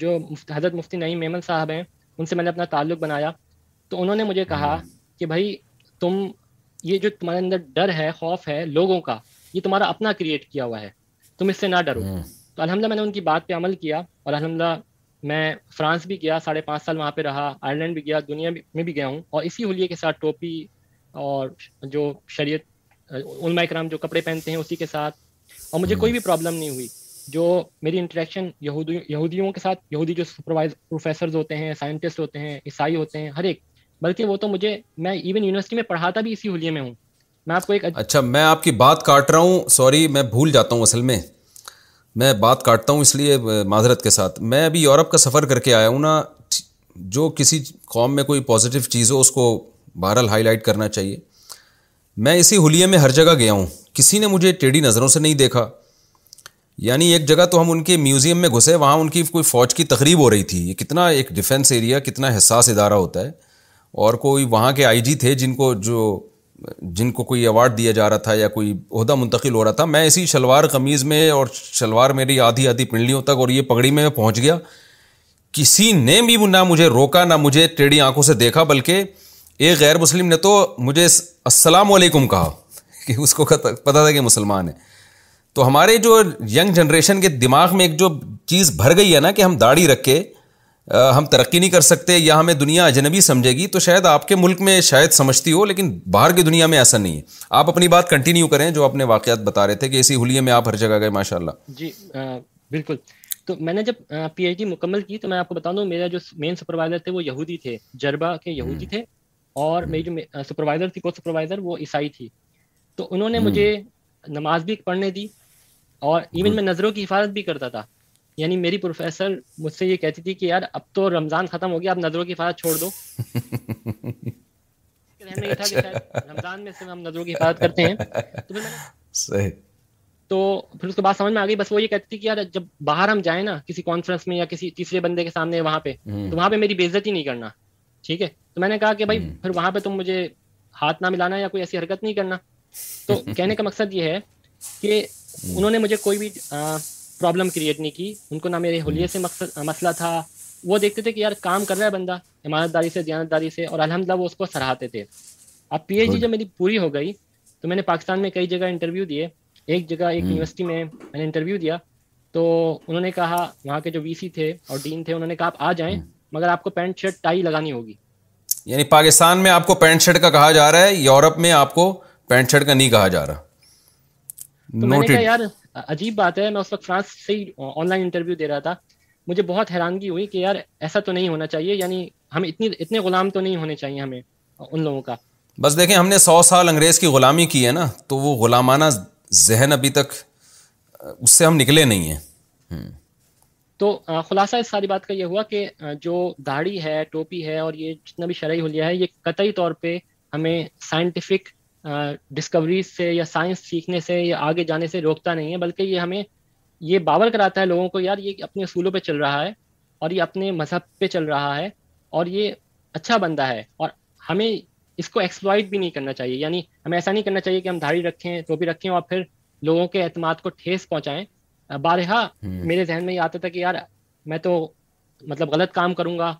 جو حضرت مفتی نعیم میمن صاحب ہیں ان سے میں نے اپنا تعلق بنایا تو انہوں نے مجھے کہا کہ بھائی تم یہ جو تمہارے اندر ڈر ہے خوف ہے لوگوں کا یہ تمہارا اپنا کریٹ کیا ہوا ہے تم اس سے نہ ڈرو تو الحمد میں نے ان کی بات پہ عمل کیا اور الحمد میں فرانس بھی گیا ساڑھے پانچ سال وہاں پہ رہا آئرلینڈ بھی گیا دنیا میں بھی گیا ہوں اور اسی حلیے کے ساتھ ٹوپی اور جو شریعت علماء کرام جو کپڑے پہنتے ہیں اسی کے ساتھ اور مجھے کوئی بھی پرابلم نہیں ہوئی جو میری انٹریکشن یہودی, یہودیوں کے ساتھ یہودی جو سپروائز پروفیسرز ہوتے ہیں سائنٹسٹ ہوتے ہیں عیسائی ہوتے ہیں ہر ایک بلکہ وہ تو مجھے میں ایون یونیورسٹی میں پڑھاتا بھی اسی حلیے میں ہوں میں آپ کو ایک اچھا, اچھا، میں آپ کی بات کاٹ رہا ہوں سوری میں بھول جاتا ہوں اصل میں میں بات کاٹتا ہوں اس لیے معذرت کے ساتھ میں ابھی یورپ کا سفر کر کے آیا ہوں نا جو کسی قوم میں کوئی پازیٹیو چیز ہو اس کو بہرحال ہائی لائٹ کرنا چاہیے میں اسی حلیے میں ہر جگہ گیا ہوں کسی نے مجھے ٹیڑھی نظروں سے نہیں دیکھا یعنی ایک جگہ تو ہم ان کے میوزیم میں گھسے وہاں ان کی کوئی فوج کی تقریب ہو رہی تھی یہ کتنا ایک ڈیفینس ایریا کتنا حساس ادارہ ہوتا ہے اور کوئی وہاں کے آئی جی تھے جن کو جو جن کو کوئی ایوارڈ دیا جا رہا تھا یا کوئی عہدہ منتقل ہو رہا تھا میں اسی شلوار قمیض میں اور شلوار میری آدھی آدھی پنڈلیوں تک اور یہ پگڑی میں پہنچ گیا کسی نے بھی نہ مجھے روکا نہ مجھے ٹیڑھی آنکھوں سے دیکھا بلکہ ایک غیر مسلم نے تو مجھے السلام علیکم کہا کہ اس کو پتا تھا کہ مسلمان ہیں تو ہمارے جو ینگ جنریشن کے دماغ میں ایک جو چیز بھر گئی ہے نا کہ ہم داڑھی رکھے ہم ترقی نہیں کر سکتے یا ہمیں دنیا اجنبی سمجھے گی تو شاید آپ کے ملک میں شاید سمجھتی ہو لیکن باہر کی دنیا میں ایسا نہیں ہے آپ اپنی بات کنٹینیو کریں جو اپنے واقعات بتا رہے تھے کہ اسی حلیے میں آپ ہر جگہ گئے ماشاء اللہ جی بالکل تو میں نے جب پی ایچ ڈی مکمل کی تو میں آپ کو بتا دوں میرا جو مین سپروائزر تھے وہ یہودی تھے جربا کے یہودی تھے اور میری جو سپروائزر تھی کو سپروائزر وہ عیسائی تھی تو انہوں نے مجھے نماز بھی پڑھنے دی اور ایون ہاں۔ میں نظروں کی حفاظت بھی کرتا تھا یعنی میری پروفیسر مجھ سے یہ کہتی تھی کہ یار اب تو رمضان ختم ہو گیا ہم نظروں کی حفاظت تو پھر اس کے بعد سمجھ میں آ گئی بس وہ یہ کہتی کہ یار جب باہر ہم جائیں نا کسی کانفرنس میں یا کسی تیسرے بندے کے سامنے وہاں پہ تو وہاں پہ میری بےزت ہی نہیں کرنا ٹھیک ہے تو میں نے کہا کہ بھائی پھر وہاں پہ تم مجھے ہاتھ نہ ملانا یا کوئی ایسی حرکت نہیں کرنا تو کہنے کا مقصد یہ ہے کہ انہوں نے مجھے کوئی بھی پرابلم کریٹ نہیں کی ان کو نہ میرے حلیے سے مسئلہ تھا وہ دیکھتے تھے کہ یار کام کر رہا ہے بندہ عمارت داری سے دیانت داری سے اور الحمد وہ اس کو سراہتے تھے اب پی ایچ ڈی ہاں۔ جب میری پوری ہو گئی تو میں نے پاکستان میں کئی جگہ انٹرویو دیے ایک جگہ ایک یونیورسٹی میں میں نے انٹرویو دیا تو انہوں نے کہا وہاں کے جو وی سی تھے اور ڈین تھے انہوں نے کہا آپ آ جائیں مگر آپ کو پینٹ شرٹ ٹائی لگانی ہوگی یعنی پاکستان میں آپ کو پینٹ شرٹ کا کہا جا رہا ہے یورپ میں آپ کو پینٹ شرٹ کا نہیں کہا جا رہا تو میں نے کہا یار عجیب بات ہے میں اس وقت فرانس سے ہی آن لائن انٹرویو دے رہا تھا مجھے بہت حیرانگی ہوئی کہ یار ایسا تو نہیں ہونا چاہیے یعنی ہم اتنی اتنے غلام تو نہیں ہونے چاہیے ہمیں ان لوگوں کا بس دیکھیں ہم نے سو سال انگریز کی غلامی کی ہے نا تو وہ غلامانہ ذہن ابھی تک اس سے ہم نکلے نہیں ہیں تو خلاصہ اس ساری بات کا یہ ہوا کہ جو داڑھی ہے ٹوپی ہے اور یہ جتنا بھی شرعی حلیہ ہے یہ قطعی طور پہ ہمیں سائنٹیفک ڈسکوریز سے یا سائنس سیکھنے سے یا آگے جانے سے روکتا نہیں ہے بلکہ یہ ہمیں یہ باور کراتا ہے لوگوں کو یار یہ اپنے اصولوں پہ چل رہا ہے اور یہ اپنے مذہب پہ چل رہا ہے اور یہ اچھا بندہ ہے اور ہمیں اس کو ایکسپلائٹ بھی نہیں کرنا چاہیے یعنی ہمیں ایسا نہیں کرنا چاہیے کہ ہم دھاڑی رکھیں ٹوپی رکھیں اور پھر لوگوں کے اعتماد کو ٹھیس پہنچائیں بارہا میرے ذہن میں یہ آتا تھا کہ یار میں تو مطلب غلط کام کروں گا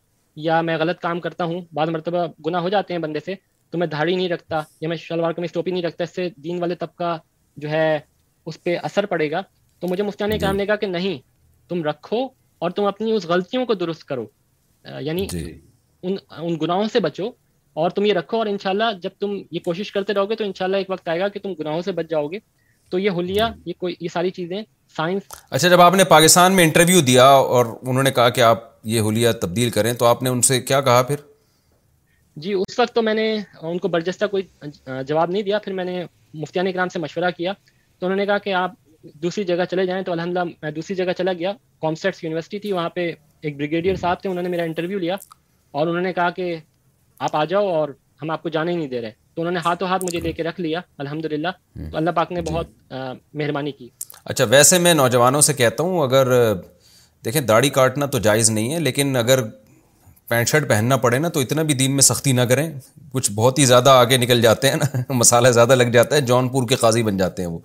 یا میں غلط کام کرتا ہوں بعض مرتبہ گناہ ہو جاتے ہیں بندے سے تو میں دھاڑی نہیں رکھتا یا میں شلوار کو ٹوپی نہیں رکھتا اس سے دین والے طبقہ جو ہے اس پہ اثر پڑے گا تو مجھے مستان جی۔ کام نے کہا کہ نہیں تم رکھو اور تم اپنی اس غلطیوں کو درست کرو یعنی جی۔ ان ان گناہوں سے بچو اور تم یہ رکھو اور ان شاء اللہ جب تم یہ کوشش کرتے رہو گے تو ان شاء اللہ ایک وقت آئے گا کہ تم گناہوں سے بچ جاؤ گے تو یہ ہولیا جی۔ یہ کوئی یہ ساری چیزیں سائنس اچھا جب آپ نے پاکستان میں انٹرویو دیا اور انہوں نے کہا کہ آپ یہ ہولیا تبدیل کریں تو آپ نے ان سے کیا کہا پھر جی اس وقت تو میں نے ان کو برجستہ کوئی جواب نہیں دیا پھر میں نے مفتی نے اکرام سے مشورہ کیا تو انہوں نے کہا کہ آپ دوسری جگہ چلے جائیں تو الحمد میں دوسری جگہ چلا گیا کامسٹس یونیورسٹی تھی وہاں پہ ایک بریگیڈیئر صاحب تھے انہوں نے میرا انٹرویو لیا اور انہوں نے کہا کہ آپ آ جاؤ اور ہم آپ کو جانے ہی نہیں دے رہے تو انہوں نے ہاتھوں ہاتھ مجھے لے کے رکھ لیا الحمد للہ تو اللہ پاک نے بہت مہربانی کی اچھا ویسے میں نوجوانوں سے کہتا ہوں اگر دیکھیں داڑھی کاٹنا تو جائز نہیں ہے لیکن اگر پینٹ شرٹ پہننا پڑے نا تو اتنا بھی دین میں سختی نہ کریں کچھ بہت ہی زیادہ آگے نکل جاتے ہیں نا مسالہ زیادہ لگ جاتا ہے جون پور کے قاضی بن جاتے ہیں وہ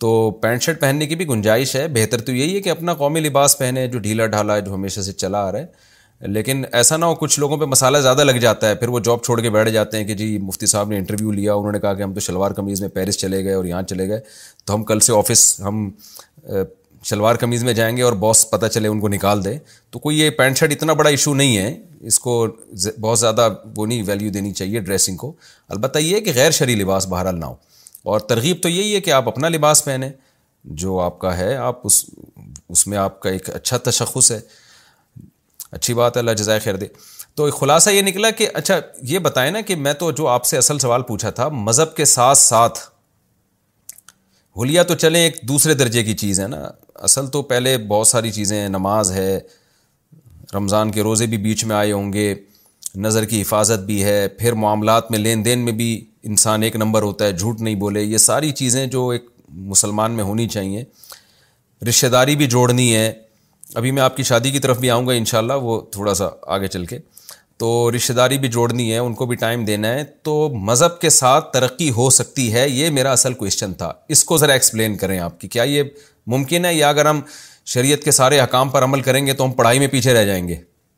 تو پینٹ شرٹ پہننے کی بھی گنجائش ہے بہتر تو یہی ہے کہ اپنا قومی لباس پہنے جو ڈھیلا ڈھالا ہے جو ہمیشہ سے چلا آ رہا ہے لیکن ایسا نہ ہو کچھ لوگوں پہ مسالہ زیادہ لگ جاتا ہے پھر وہ جاب چھوڑ کے بیٹھ جاتے ہیں کہ جی مفتی صاحب نے انٹرویو لیا انہوں نے کہا کہ ہم تو شلوار قمیض میں پیرس چلے گئے اور یہاں چلے گئے تو ہم کل سے آفس ہم شلوار قمیض میں جائیں گے اور باس پتہ چلے ان کو نکال دے تو کوئی یہ پینٹ شرٹ اتنا بڑا ایشو نہیں ہے اس کو بہت زیادہ وہ نہیں ویلیو دینی چاہیے ڈریسنگ کو البتہ یہ کہ غیر شرعی لباس بہرحال نہ ہو اور ترغیب تو یہی ہے کہ آپ اپنا لباس پہنیں جو آپ کا ہے آپ اس اس میں آپ کا ایک اچھا تشخص ہے اچھی بات ہے اللہ جزائے خیر دے تو خلاصہ یہ نکلا کہ اچھا یہ بتائیں نا کہ میں تو جو آپ سے اصل سوال پوچھا تھا مذہب کے ساتھ ساتھ بھولیا تو چلیں ایک دوسرے درجے کی چیز ہے نا اصل تو پہلے بہت ساری چیزیں ہیں نماز ہے رمضان کے روزے بھی بیچ میں آئے ہوں گے نظر کی حفاظت بھی ہے پھر معاملات میں لین دین میں بھی انسان ایک نمبر ہوتا ہے جھوٹ نہیں بولے یہ ساری چیزیں جو ایک مسلمان میں ہونی چاہیے رشتہ داری بھی جوڑنی ہے ابھی میں آپ کی شادی کی طرف بھی آؤں گا انشاءاللہ وہ تھوڑا سا آگے چل کے تو رشتہ داری بھی جوڑنی ہے ان کو بھی ٹائم دینا ہے تو مذہب کے ساتھ ترقی ہو سکتی ہے یہ میرا اصل کوشچن تھا اس کو ذرا ایکسپلین کریں آپ کی کیا یہ ممکن ہے یا اگر ہم شریعت کے سارے حکام پر عمل کریں گے تو ہم پڑھائی میں پیچھے رہ جائیں گے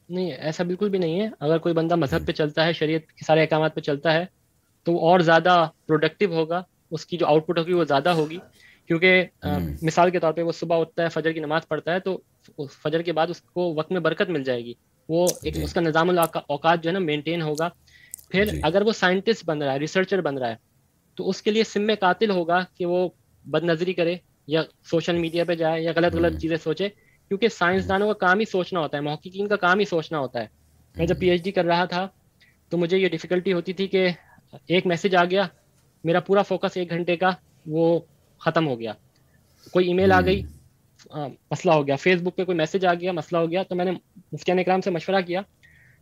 نہیں ایسا بالکل بھی نہیں ہے اگر کوئی بندہ مذہب پہ چلتا ہے شریعت کے سارے احکامات پہ چلتا ہے تو اور زیادہ پروڈکٹیو ہوگا اس کی جو آؤٹ پٹ ہوگی وہ زیادہ ہوگی کیونکہ مثال کے طور پہ وہ صبح اٹھتا ہے فجر کی نماز پڑھتا ہے تو فجر کے بعد اس کو وقت میں برکت مل جائے گی وہ ایک جی۔ اس کا نظام الاوقات جو ہے نا مینٹین ہوگا پھر جی۔ اگر وہ سائنٹسٹ بن رہا ہے ریسرچر بن رہا ہے تو اس کے لیے سم میں قاتل ہوگا کہ وہ بد نظری کرے یا سوشل میڈیا پہ جائے یا غلط غلط چیزیں سوچے کیونکہ سائنسدانوں کا کام ہی سوچنا ہوتا ہے محققین کا کام ہی سوچنا ہوتا ہے میں جب پی ایچ ڈی کر رہا تھا تو مجھے یہ ڈفیکلٹی ہوتی تھی کہ ایک میسج آ گیا میرا پورا فوکس ایک گھنٹے کا وہ ختم ہو گیا کوئی ای میل آ گئی مسئلہ ہو گیا فیس بک پہ کوئی میسج آ گیا مسئلہ ہو گیا تو میں نے مفتیان اکرام سے مشورہ کیا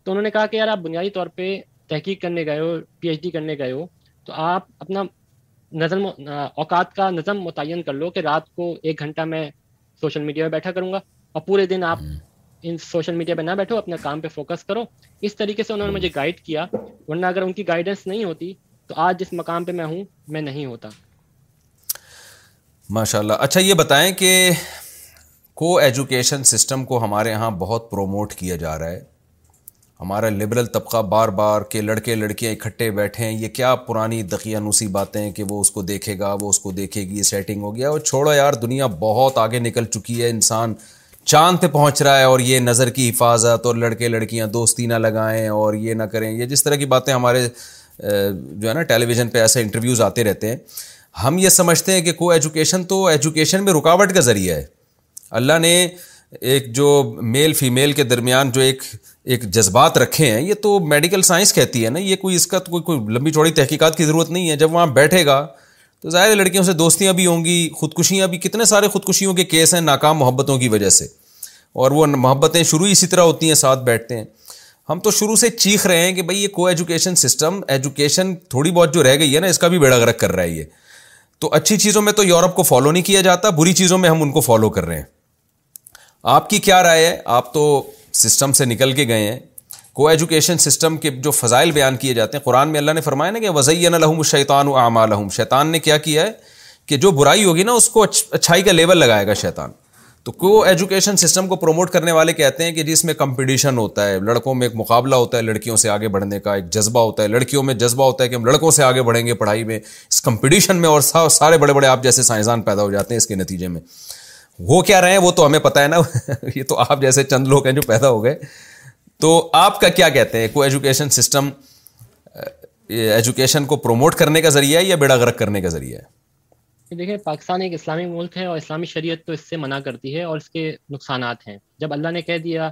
تو انہوں نے کہا کہ یار آپ بنیادی طور پہ تحقیق کرنے گئے ہو پی ایچ ڈی کرنے گئے ہو تو آپ اپنا نظم اوقات کا نظم متعین کر لو کہ رات کو ایک گھنٹہ میں سوشل میڈیا پہ بیٹھا کروں گا اور پورے دن آپ ان سوشل میڈیا پہ نہ بیٹھو اپنے کام پہ فوکس کرو اس طریقے سے انہوں نے مجھے گائڈ کیا ورنہ اگر ان کی گائیڈنس نہیں ہوتی تو آج جس مقام پہ میں ہوں میں نہیں ہوتا ماشاء اللہ اچھا یہ بتائیں کہ کو ایجوکیشن سسٹم کو ہمارے یہاں بہت پروموٹ کیا جا رہا ہے ہمارا لبرل طبقہ بار بار کہ لڑکے لڑکیاں اکٹھے بیٹھے ہیں یہ کیا پرانی دقیانوسی باتیں کہ وہ اس کو دیکھے گا وہ اس کو دیکھے گی یہ سیٹنگ گیا اور چھوڑو یار دنیا بہت آگے نکل چکی ہے انسان چاند پہ پہنچ رہا ہے اور یہ نظر کی حفاظت اور لڑکے لڑکیاں دوستی نہ لگائیں اور یہ نہ کریں یہ جس طرح کی باتیں ہمارے جو ہے نا ٹیلی ویژن پہ ایسے انٹرویوز آتے رہتے ہیں ہم یہ سمجھتے ہیں کہ کو ایجوکیشن تو ایجوکیشن میں رکاوٹ کا ذریعہ ہے اللہ نے ایک جو میل فیمیل کے درمیان جو ایک ایک جذبات رکھے ہیں یہ تو میڈیکل سائنس کہتی ہے نا یہ کوئی اس کا تو کوئی کوئی لمبی چوڑی تحقیقات کی ضرورت نہیں ہے جب وہاں بیٹھے گا تو ظاہر لڑکیوں سے دوستیاں بھی ہوں گی خودکشیاں بھی کتنے سارے خودکشیوں کے کیس ہیں ناکام محبتوں کی وجہ سے اور وہ محبتیں شروع اسی طرح ہوتی ہیں ساتھ بیٹھتے ہیں ہم تو شروع سے چیخ رہے ہیں کہ بھائی یہ کو ایجوکیشن سسٹم ایجوکیشن تھوڑی بہت جو رہ گئی ہے نا اس کا بھی بیڑا گرک کر رہا ہے یہ تو اچھی چیزوں میں تو یورپ کو فالو نہیں کیا جاتا بری چیزوں میں ہم ان کو فالو کر رہے ہیں آپ کی کیا رائے ہے آپ تو سسٹم سے نکل کے گئے ہیں کو ایجوکیشن سسٹم کے جو فضائل بیان کیے جاتے ہیں قرآن میں اللہ نے فرمایا نا کہ وزین الحم شیطان و عام الحم شیطان نے کیا کیا ہے کہ جو برائی ہوگی نا اس کو اچھائی کا لیول لگائے گا شیطان تو کو ایجوکیشن سسٹم کو پروموٹ کرنے والے کہتے ہیں کہ جس جی، میں کمپٹیشن ہوتا ہے لڑکوں میں ایک مقابلہ ہوتا ہے لڑکیوں سے آگے بڑھنے کا ایک جذبہ ہوتا ہے لڑکیوں میں جذبہ ہوتا ہے کہ ہم لڑکوں سے آگے بڑھیں گے پڑھائی میں اس کمپٹیشن میں اور سارے بڑے بڑے آپ جیسے سائنسدان پیدا ہو جاتے ہیں اس کے نتیجے میں وہ کیا رہے ہیں وہ تو ہمیں پتا ہے نا یہ تو آپ جیسے چند لوگ ہیں جو پیدا ہو گئے تو آپ کا کیا کہتے ہیں کو ایجوکیشن سسٹم ایجوکیشن کو پروموٹ کرنے کا ذریعہ ہے یا بیڑا غرق کرنے کا ذریعہ ہے دیکھیں پاکستان ایک اسلامی ملک ہے اور اسلامی شریعت تو اس سے منع کرتی ہے اور اس کے نقصانات ہیں جب اللہ نے کہہ دیا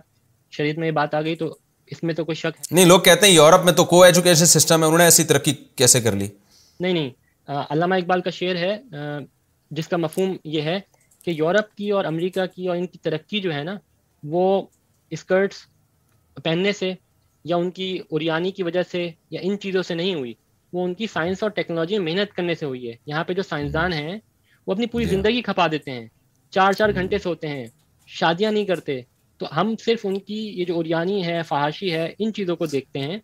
شریعت میں یہ بات آ گئی تو اس میں تو کوئی شک نہیں لوگ کہتے ہیں یورپ میں تو کو ایجوکیشن سسٹم ہے انہوں نے ایسی ترقی کیسے کر لی نہیں نہیں علامہ اقبال کا شعر ہے جس کا مفہوم یہ ہے کہ یورپ کی اور امریکہ کی اور ان کی ترقی جو ہے نا وہ اسکرٹس پہننے سے یا ان کی اریانی کی وجہ سے یا ان چیزوں سے نہیں ہوئی وہ ان کی سائنس اور ٹیکنالوجی میں محنت کرنے سے ہوئی ہے یہاں پہ جو سائنسدان ہیں وہ اپنی پوری جی۔ زندگی کھپا دیتے ہیں چار چار جی۔ گھنٹے سے ہوتے ہیں شادیاں نہیں کرتے تو ہم صرف ان کی یہ جو اوریانی ہے فحاشی ہے ان چیزوں کو دیکھتے ہیں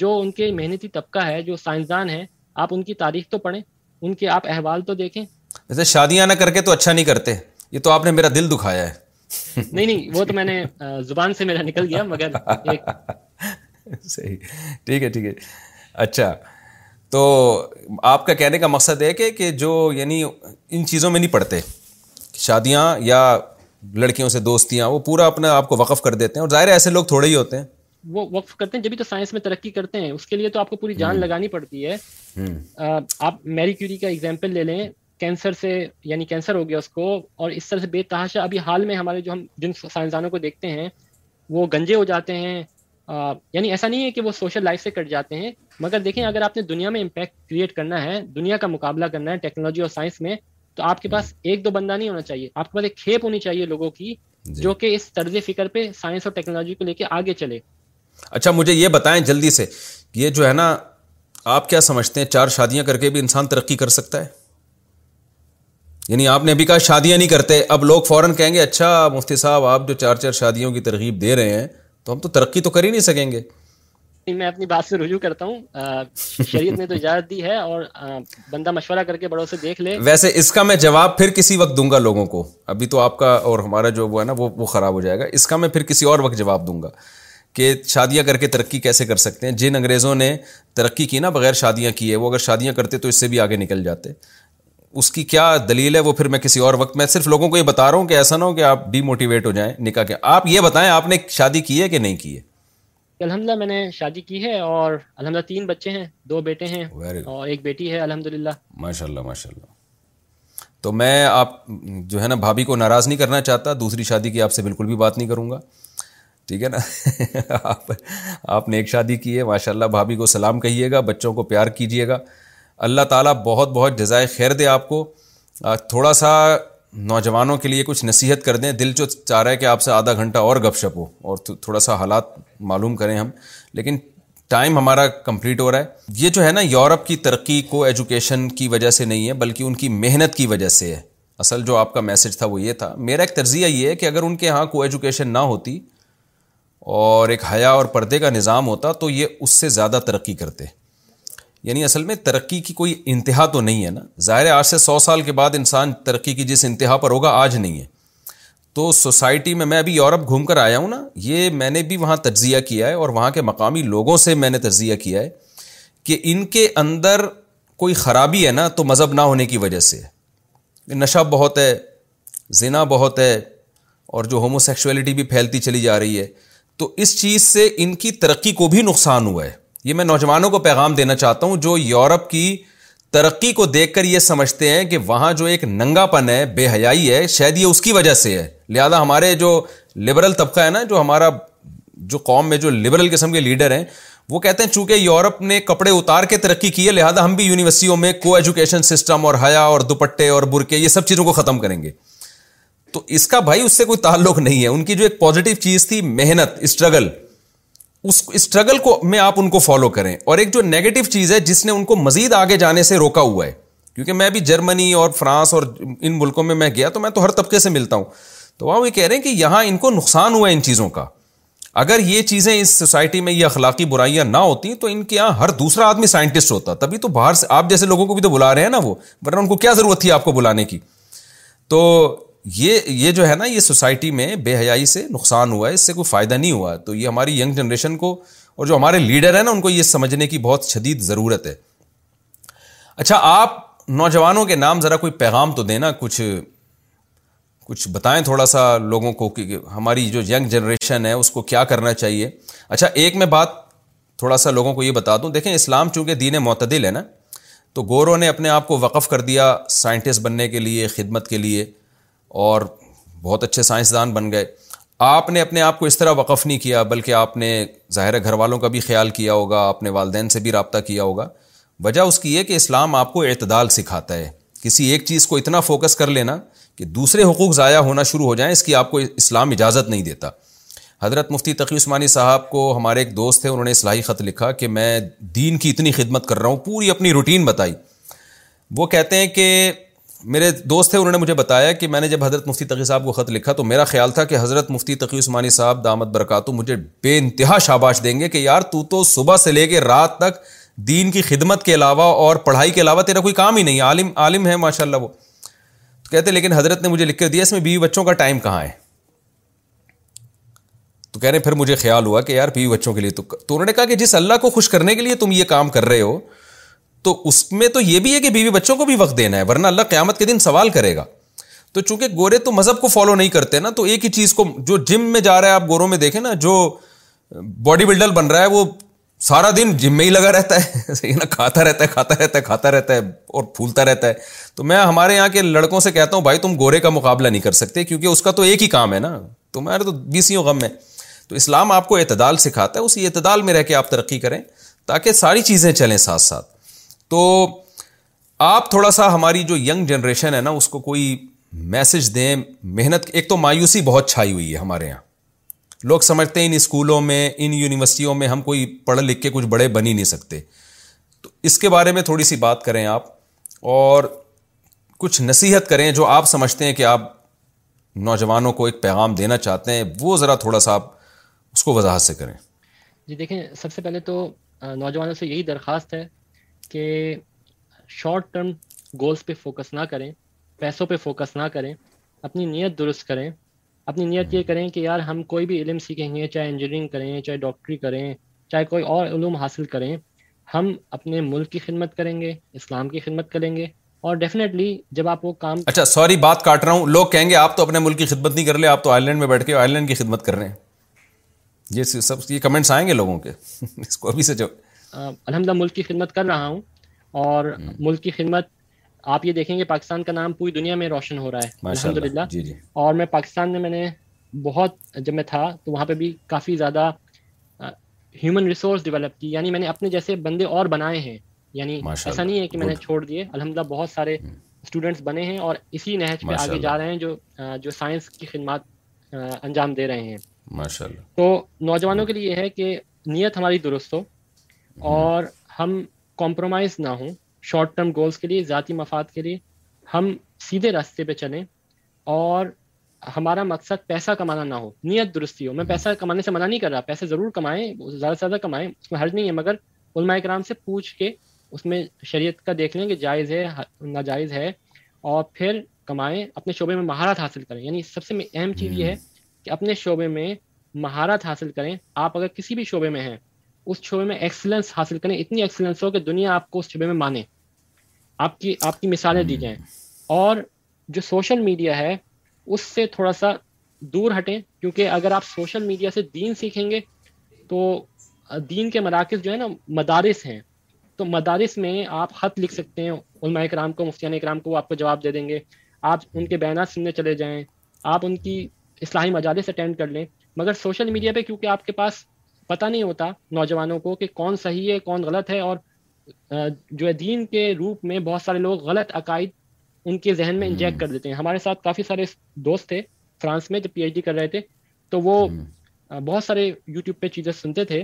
جو ان کے محنتی طبقہ ہے جو سائنسدان ہیں آپ ان کی تاریخ تو پڑھیں ان کے آپ احوال تو دیکھیں ویسے شادیاں نہ کر کے تو اچھا نہیں کرتے یہ تو آپ نے میرا دل دکھایا ہے نہیں نہیں وہ تو میں نے زبان سے میرا نکل گیا مگر صحیح ٹھیک ہے ٹھیک ہے اچھا تو آپ کا کہنے کا مقصد ہے کہ جو یعنی ان چیزوں میں نہیں پڑھتے شادیاں یا لڑکیوں سے دوستیاں وہ پورا اپنا آپ کو وقف کر دیتے ہیں اور ظاہر ایسے لوگ تھوڑے ہی ہوتے ہیں وہ وقف کرتے ہیں جبھی تو سائنس میں ترقی کرتے ہیں اس کے لیے تو آپ کو پوری جان لگانی پڑتی ہے آپ میری کیوری کا ایگزامپل لے لیں کینسر سے یعنی کینسر ہو گیا اس کو اور اس طرح سے بے تحاشا ابھی حال میں ہمارے جو ہم جن سائنسدانوں کو دیکھتے ہیں وہ گنجے ہو جاتے ہیں یعنی ایسا نہیں ہے کہ وہ سوشل لائف سے کٹ جاتے ہیں مگر دیکھیں اگر آپ نے دنیا میں امپیکٹ کریٹ کرنا ہے دنیا کا مقابلہ کرنا ہے ٹیکنالوجی اور سائنس میں تو آپ کے پاس ایک دو بندہ نہیں ہونا چاہیے آپ کے پاس ایک کھیپ ہونی چاہیے لوگوں کی جی۔ جو کہ اس طرز فکر پہ سائنس اور ٹیکنالوجی کو لے کے آگے چلے اچھا مجھے یہ بتائیں جلدی سے یہ جو ہے نا آپ کیا سمجھتے ہیں چار شادیاں کر کے بھی انسان ترقی کر سکتا ہے یعنی آپ نے ابھی کہا شادیاں نہیں کرتے اب لوگ فوراً کہیں گے اچھا مفتی صاحب آپ جو چار چار شادیوں کی ترغیب دے رہے ہیں تو ہم تو ترقی تو کر ہی نہیں سکیں گے میں اپنی بات سے سے رجوع کرتا ہوں شریعت نے تو اجازت دی ہے اور بندہ مشورہ کر کے بڑوں دیکھ لے ویسے اس کا میں جواب پھر کسی وقت دوں گا لوگوں کو ابھی تو آپ کا اور ہمارا جو وہ وہ ہے نا وہ خراب ہو جائے گا اس کا میں پھر کسی اور وقت جواب دوں گا کہ شادیاں کر کے ترقی کیسے کر سکتے ہیں جن انگریزوں نے ترقی کی نا بغیر شادیاں کی ہے وہ اگر شادیاں کرتے تو اس سے بھی آگے نکل جاتے اس کی کیا دلیل ہے وہ پھر میں کسی اور وقت میں صرف لوگوں کو یہ بتا رہا ہوں کہ ایسا نہ ہو کہ آپ ڈی موٹیویٹ ہو جائیں نکاح کے آپ یہ بتائیں آپ نے شادی کی ہے کہ نہیں کی ہے الحمد میں نے شادی کی ہے اور الحمد الحمد تین بچے ہیں ہیں دو بیٹے اور ایک بیٹی ہے للہ ماشاء اللہ تو میں آپ جو ہے نا بھابھی کو ناراض نہیں کرنا چاہتا دوسری شادی کی آپ سے بالکل بھی بات نہیں کروں گا ٹھیک ہے نا آپ آپ نے ایک شادی کی ہے ماشاء اللہ بھابھی کو سلام کہیے گا بچوں کو پیار کیجیے گا اللہ تعالیٰ بہت بہت جزائے خیر دے آپ کو تھوڑا سا نوجوانوں کے لیے کچھ نصیحت کر دیں دل جو چاہ رہا ہے کہ آپ سے آدھا گھنٹہ اور گپ شپ ہو اور تھوڑا سا حالات معلوم کریں ہم لیکن ٹائم ہمارا کمپلیٹ ہو رہا ہے یہ جو ہے نا یورپ کی ترقی کو ایجوکیشن کی وجہ سے نہیں ہے بلکہ ان کی محنت کی وجہ سے ہے اصل جو آپ کا میسج تھا وہ یہ تھا میرا ایک تجزیہ یہ ہے کہ اگر ان کے یہاں کو ایجوکیشن نہ ہوتی اور ایک حیا اور پردے کا نظام ہوتا تو یہ اس سے زیادہ ترقی کرتے یعنی اصل میں ترقی کی کوئی انتہا تو نہیں ہے نا ظاہر آج سے سو سال کے بعد انسان ترقی کی جس انتہا پر ہوگا آج نہیں ہے تو سوسائٹی میں میں ابھی یورپ گھوم کر آیا ہوں نا یہ میں نے بھی وہاں تجزیہ کیا ہے اور وہاں کے مقامی لوگوں سے میں نے تجزیہ کیا ہے کہ ان کے اندر کوئی خرابی ہے نا تو مذہب نہ ہونے کی وجہ سے نشہ بہت ہے زنا بہت ہے اور جو ہومو سیکشولیٹی بھی پھیلتی چلی جا رہی ہے تو اس چیز سے ان کی ترقی کو بھی نقصان ہوا ہے یہ میں نوجوانوں کو پیغام دینا چاہتا ہوں جو یورپ کی ترقی کو دیکھ کر یہ سمجھتے ہیں کہ وہاں جو ایک ننگا پن ہے بے حیائی ہے شاید یہ اس کی وجہ سے ہے لہذا ہمارے جو لبرل طبقہ ہے نا جو ہمارا جو قوم میں جو لبرل قسم کے لیڈر ہیں وہ کہتے ہیں چونکہ یورپ نے کپڑے اتار کے ترقی کی ہے لہٰذا ہم بھی یونیورسٹیوں میں کو ایجوکیشن سسٹم اور حیا اور دوپٹے اور برقے یہ سب چیزوں کو ختم کریں گے تو اس کا بھائی اس سے کوئی تعلق نہیں ہے ان کی جو ایک پازیٹیو چیز تھی محنت اسٹرگل اسٹرگل کو میں آپ ان کو فالو کریں اور ایک جو نیگیٹو چیز ہے جس نے ان کو مزید آگے جانے سے روکا ہوا ہے کیونکہ میں بھی جرمنی اور فرانس اور ان ملکوں میں میں گیا تو میں تو ہر طبقے سے ملتا ہوں تو وہاں یہ کہہ رہے ہیں کہ یہاں ان کو نقصان ہوا ہے ان چیزوں کا اگر یہ چیزیں اس سوسائٹی میں یہ اخلاقی برائیاں نہ ہوتی تو ان کے یہاں ہر دوسرا آدمی سائنٹسٹ ہوتا تبھی تو باہر سے آپ جیسے لوگوں کو بھی تو بلا رہے ہیں نا وہ ورنہ ان کو کیا ضرورت تھی آپ کو بلانے کی تو یہ یہ جو ہے نا یہ سوسائٹی میں بے حیائی سے نقصان ہوا ہے اس سے کوئی فائدہ نہیں ہوا تو یہ ہماری ینگ جنریشن کو اور جو ہمارے لیڈر ہیں نا ان کو یہ سمجھنے کی بہت شدید ضرورت ہے اچھا آپ نوجوانوں کے نام ذرا کوئی پیغام تو دیں نا کچھ کچھ بتائیں تھوڑا سا لوگوں کو کہ ہماری جو ینگ جنریشن ہے اس کو کیا کرنا چاہیے اچھا ایک میں بات تھوڑا سا لوگوں کو یہ بتا دوں دیکھیں اسلام چونکہ دین معتدل ہے نا تو گورو نے اپنے آپ کو وقف کر دیا سائنٹسٹ بننے کے لیے خدمت کے لیے اور بہت اچھے سائنسدان بن گئے آپ نے اپنے آپ کو اس طرح وقف نہیں کیا بلکہ آپ نے ظاہر گھر والوں کا بھی خیال کیا ہوگا اپنے والدین سے بھی رابطہ کیا ہوگا وجہ اس کی یہ کہ اسلام آپ کو اعتدال سکھاتا ہے کسی ایک چیز کو اتنا فوکس کر لینا کہ دوسرے حقوق ضائع ہونا شروع ہو جائیں اس کی آپ کو اسلام اجازت نہیں دیتا حضرت مفتی تقی عثمانی صاحب کو ہمارے ایک دوست تھے انہوں نے اصلاحی خط لکھا کہ میں دین کی اتنی خدمت کر رہا ہوں پوری اپنی روٹین بتائی وہ کہتے ہیں کہ میرے دوست تھے انہوں نے مجھے بتایا کہ میں نے جب حضرت مفتی تقی صاحب کو خط لکھا تو میرا خیال تھا کہ حضرت مفتی تقی عثمانی صاحب دامت مجھے بے انتہا شاباش دیں گے کہ یار تو تو صبح سے لے کے رات تک دین کی خدمت کے علاوہ اور پڑھائی کے علاوہ تیرا کوئی کام ہی نہیں عالم عالم ہے ماشاء اللہ وہ تو کہتے لیکن حضرت نے مجھے لکھ کر دیا اس میں بیوی بچوں کا ٹائم کہاں ہے تو کہہ رہے پھر مجھے خیال ہوا کہ یار بیوی بچوں کے لیے تو تو انہوں نے کہا کہ جس اللہ کو خوش کرنے کے لیے تم یہ کام کر رہے ہو تو اس میں تو یہ بھی ہے کہ بیوی بچوں کو بھی وقت دینا ہے ورنہ اللہ قیامت کے دن سوال کرے گا تو چونکہ گورے تو مذہب کو فالو نہیں کرتے نا تو ایک ہی چیز کو جو جم میں جا رہا ہے آپ گوروں میں دیکھیں نا جو باڈی بلڈر بن رہا ہے وہ سارا دن جم میں ہی لگا رہتا ہے نا کھاتا رہتا ہے کھاتا رہتا ہے کھاتا رہتا ہے اور پھولتا رہتا ہے تو میں ہمارے یہاں کے لڑکوں سے کہتا ہوں بھائی تم گورے کا مقابلہ نہیں کر سکتے کیونکہ اس کا تو ایک ہی کام ہے نا تمہارے تو بیسیوں غم ہے تو اسلام آپ کو اعتدال سکھاتا ہے اسی اعتدال میں رہ کے آپ ترقی کریں تاکہ ساری چیزیں چلیں ساتھ ساتھ تو آپ تھوڑا سا ہماری جو ینگ جنریشن ہے نا اس کو کوئی میسج دیں محنت ایک تو مایوسی بہت چھائی ہوئی ہے ہمارے یہاں لوگ سمجھتے ہیں ان اسکولوں میں ان یونیورسٹیوں میں ہم کوئی پڑھ لکھ کے کچھ بڑے بن ہی نہیں سکتے تو اس کے بارے میں تھوڑی سی بات کریں آپ اور کچھ نصیحت کریں جو آپ سمجھتے ہیں کہ آپ نوجوانوں کو ایک پیغام دینا چاہتے ہیں وہ ذرا تھوڑا سا آپ اس کو وضاحت سے کریں جی دیکھیں سب سے پہلے تو نوجوانوں سے یہی درخواست ہے کہ شارٹ ٹرم گولس پہ فوکس نہ کریں پیسوں پہ فوکس نہ کریں اپنی نیت درست کریں اپنی نیت یہ کریں کہ یار ہم کوئی بھی علم سیکھیں گے چاہے انجینئرنگ کریں چاہے ڈاکٹری کریں چاہے کوئی اور علوم حاصل کریں ہم اپنے ملک کی خدمت کریں گے اسلام کی خدمت کریں گے اور ڈیفینیٹلی جب آپ وہ کام اچھا سوری بات کاٹ رہا ہوں لوگ کہیں گے آپ تو اپنے ملک کی خدمت نہیں کر لے آپ تو آئرلینڈ میں بیٹھ کے آئرلینڈ کی خدمت کر رہے ہیں یہ سب یہ کمنٹس آئیں گے لوگوں کے اس کو ابھی سے جو الحمدہ ملک کی خدمت کر رہا ہوں اور ملک کی خدمت آپ یہ دیکھیں گے پاکستان کا نام پوری دنیا میں روشن ہو رہا ہے الحمد للہ جی، جی۔ اور میں پاکستان میں میں نے بہت جب میں تھا تو وہاں پہ بھی کافی زیادہ ہیومن ریسورس ڈیولپ کی یعنی میں نے اپنے جیسے بندے اور بنائے ہیں یعنی ایسا نہیں ہے کہ میں نے چھوڑ دیے الحمد بہت سارے اسٹوڈنٹس بنے ہیں اور اسی نہج پہ آگے جا رہے ہیں جو جو سائنس کی خدمات انجام دے رہے ہیں تو نوجوانوں کے لیے یہ ہے کہ نیت ہماری درست ہو اور ہم کمپرومائز نہ ہوں شارٹ ٹرم گولز کے لیے ذاتی مفاد کے لیے ہم سیدھے راستے پہ چلیں اور ہمارا مقصد پیسہ کمانا نہ ہو نیت درستی ہو میں پیسہ کمانے سے منع نہیں کر رہا پیسے ضرور کمائیں زیادہ سے زیادہ کمائیں اس میں حرج نہیں ہے مگر علماء کرام سے پوچھ کے اس میں شریعت کا دیکھ لیں کہ جائز ہے ناجائز ہے اور پھر کمائیں اپنے شعبے میں مہارت حاصل کریں یعنی سب سے اہم چیز یہ ہے کہ اپنے شعبے میں مہارت حاصل کریں آپ اگر کسی بھی شعبے میں ہیں اس شعبے میں ایکسلنس حاصل کریں اتنی ایکسلنس ہو کہ دنیا آپ کو اس شعبے میں مانے آپ کی آپ کی مثالیں دی جائیں اور جو سوشل میڈیا ہے اس سے تھوڑا سا دور ہٹیں کیونکہ اگر آپ سوشل میڈیا سے دین سیکھیں گے تو دین کے مراکز جو ہے نا مدارس ہیں تو مدارس میں آپ خط لکھ سکتے ہیں علماء اکرام کو مفتیان اکرام کو وہ آپ کو جواب دے دیں گے آپ ان کے بیانات سننے چلے جائیں آپ ان کی اصلاحی مجالس اٹینڈ کر لیں مگر سوشل میڈیا پہ کیونکہ آپ کے پاس پتا نہیں ہوتا نوجوانوں کو کہ کون صحیح ہے کون غلط ہے اور جو ہے دین کے روپ میں بہت سارے لوگ غلط عقائد ان کے ذہن میں انجیکٹ کر دیتے ہیں ہمارے ساتھ کافی سارے دوست تھے فرانس میں جو پی ایچ ڈی کر رہے تھے تو وہ بہت سارے یوٹیوب پہ چیزیں سنتے تھے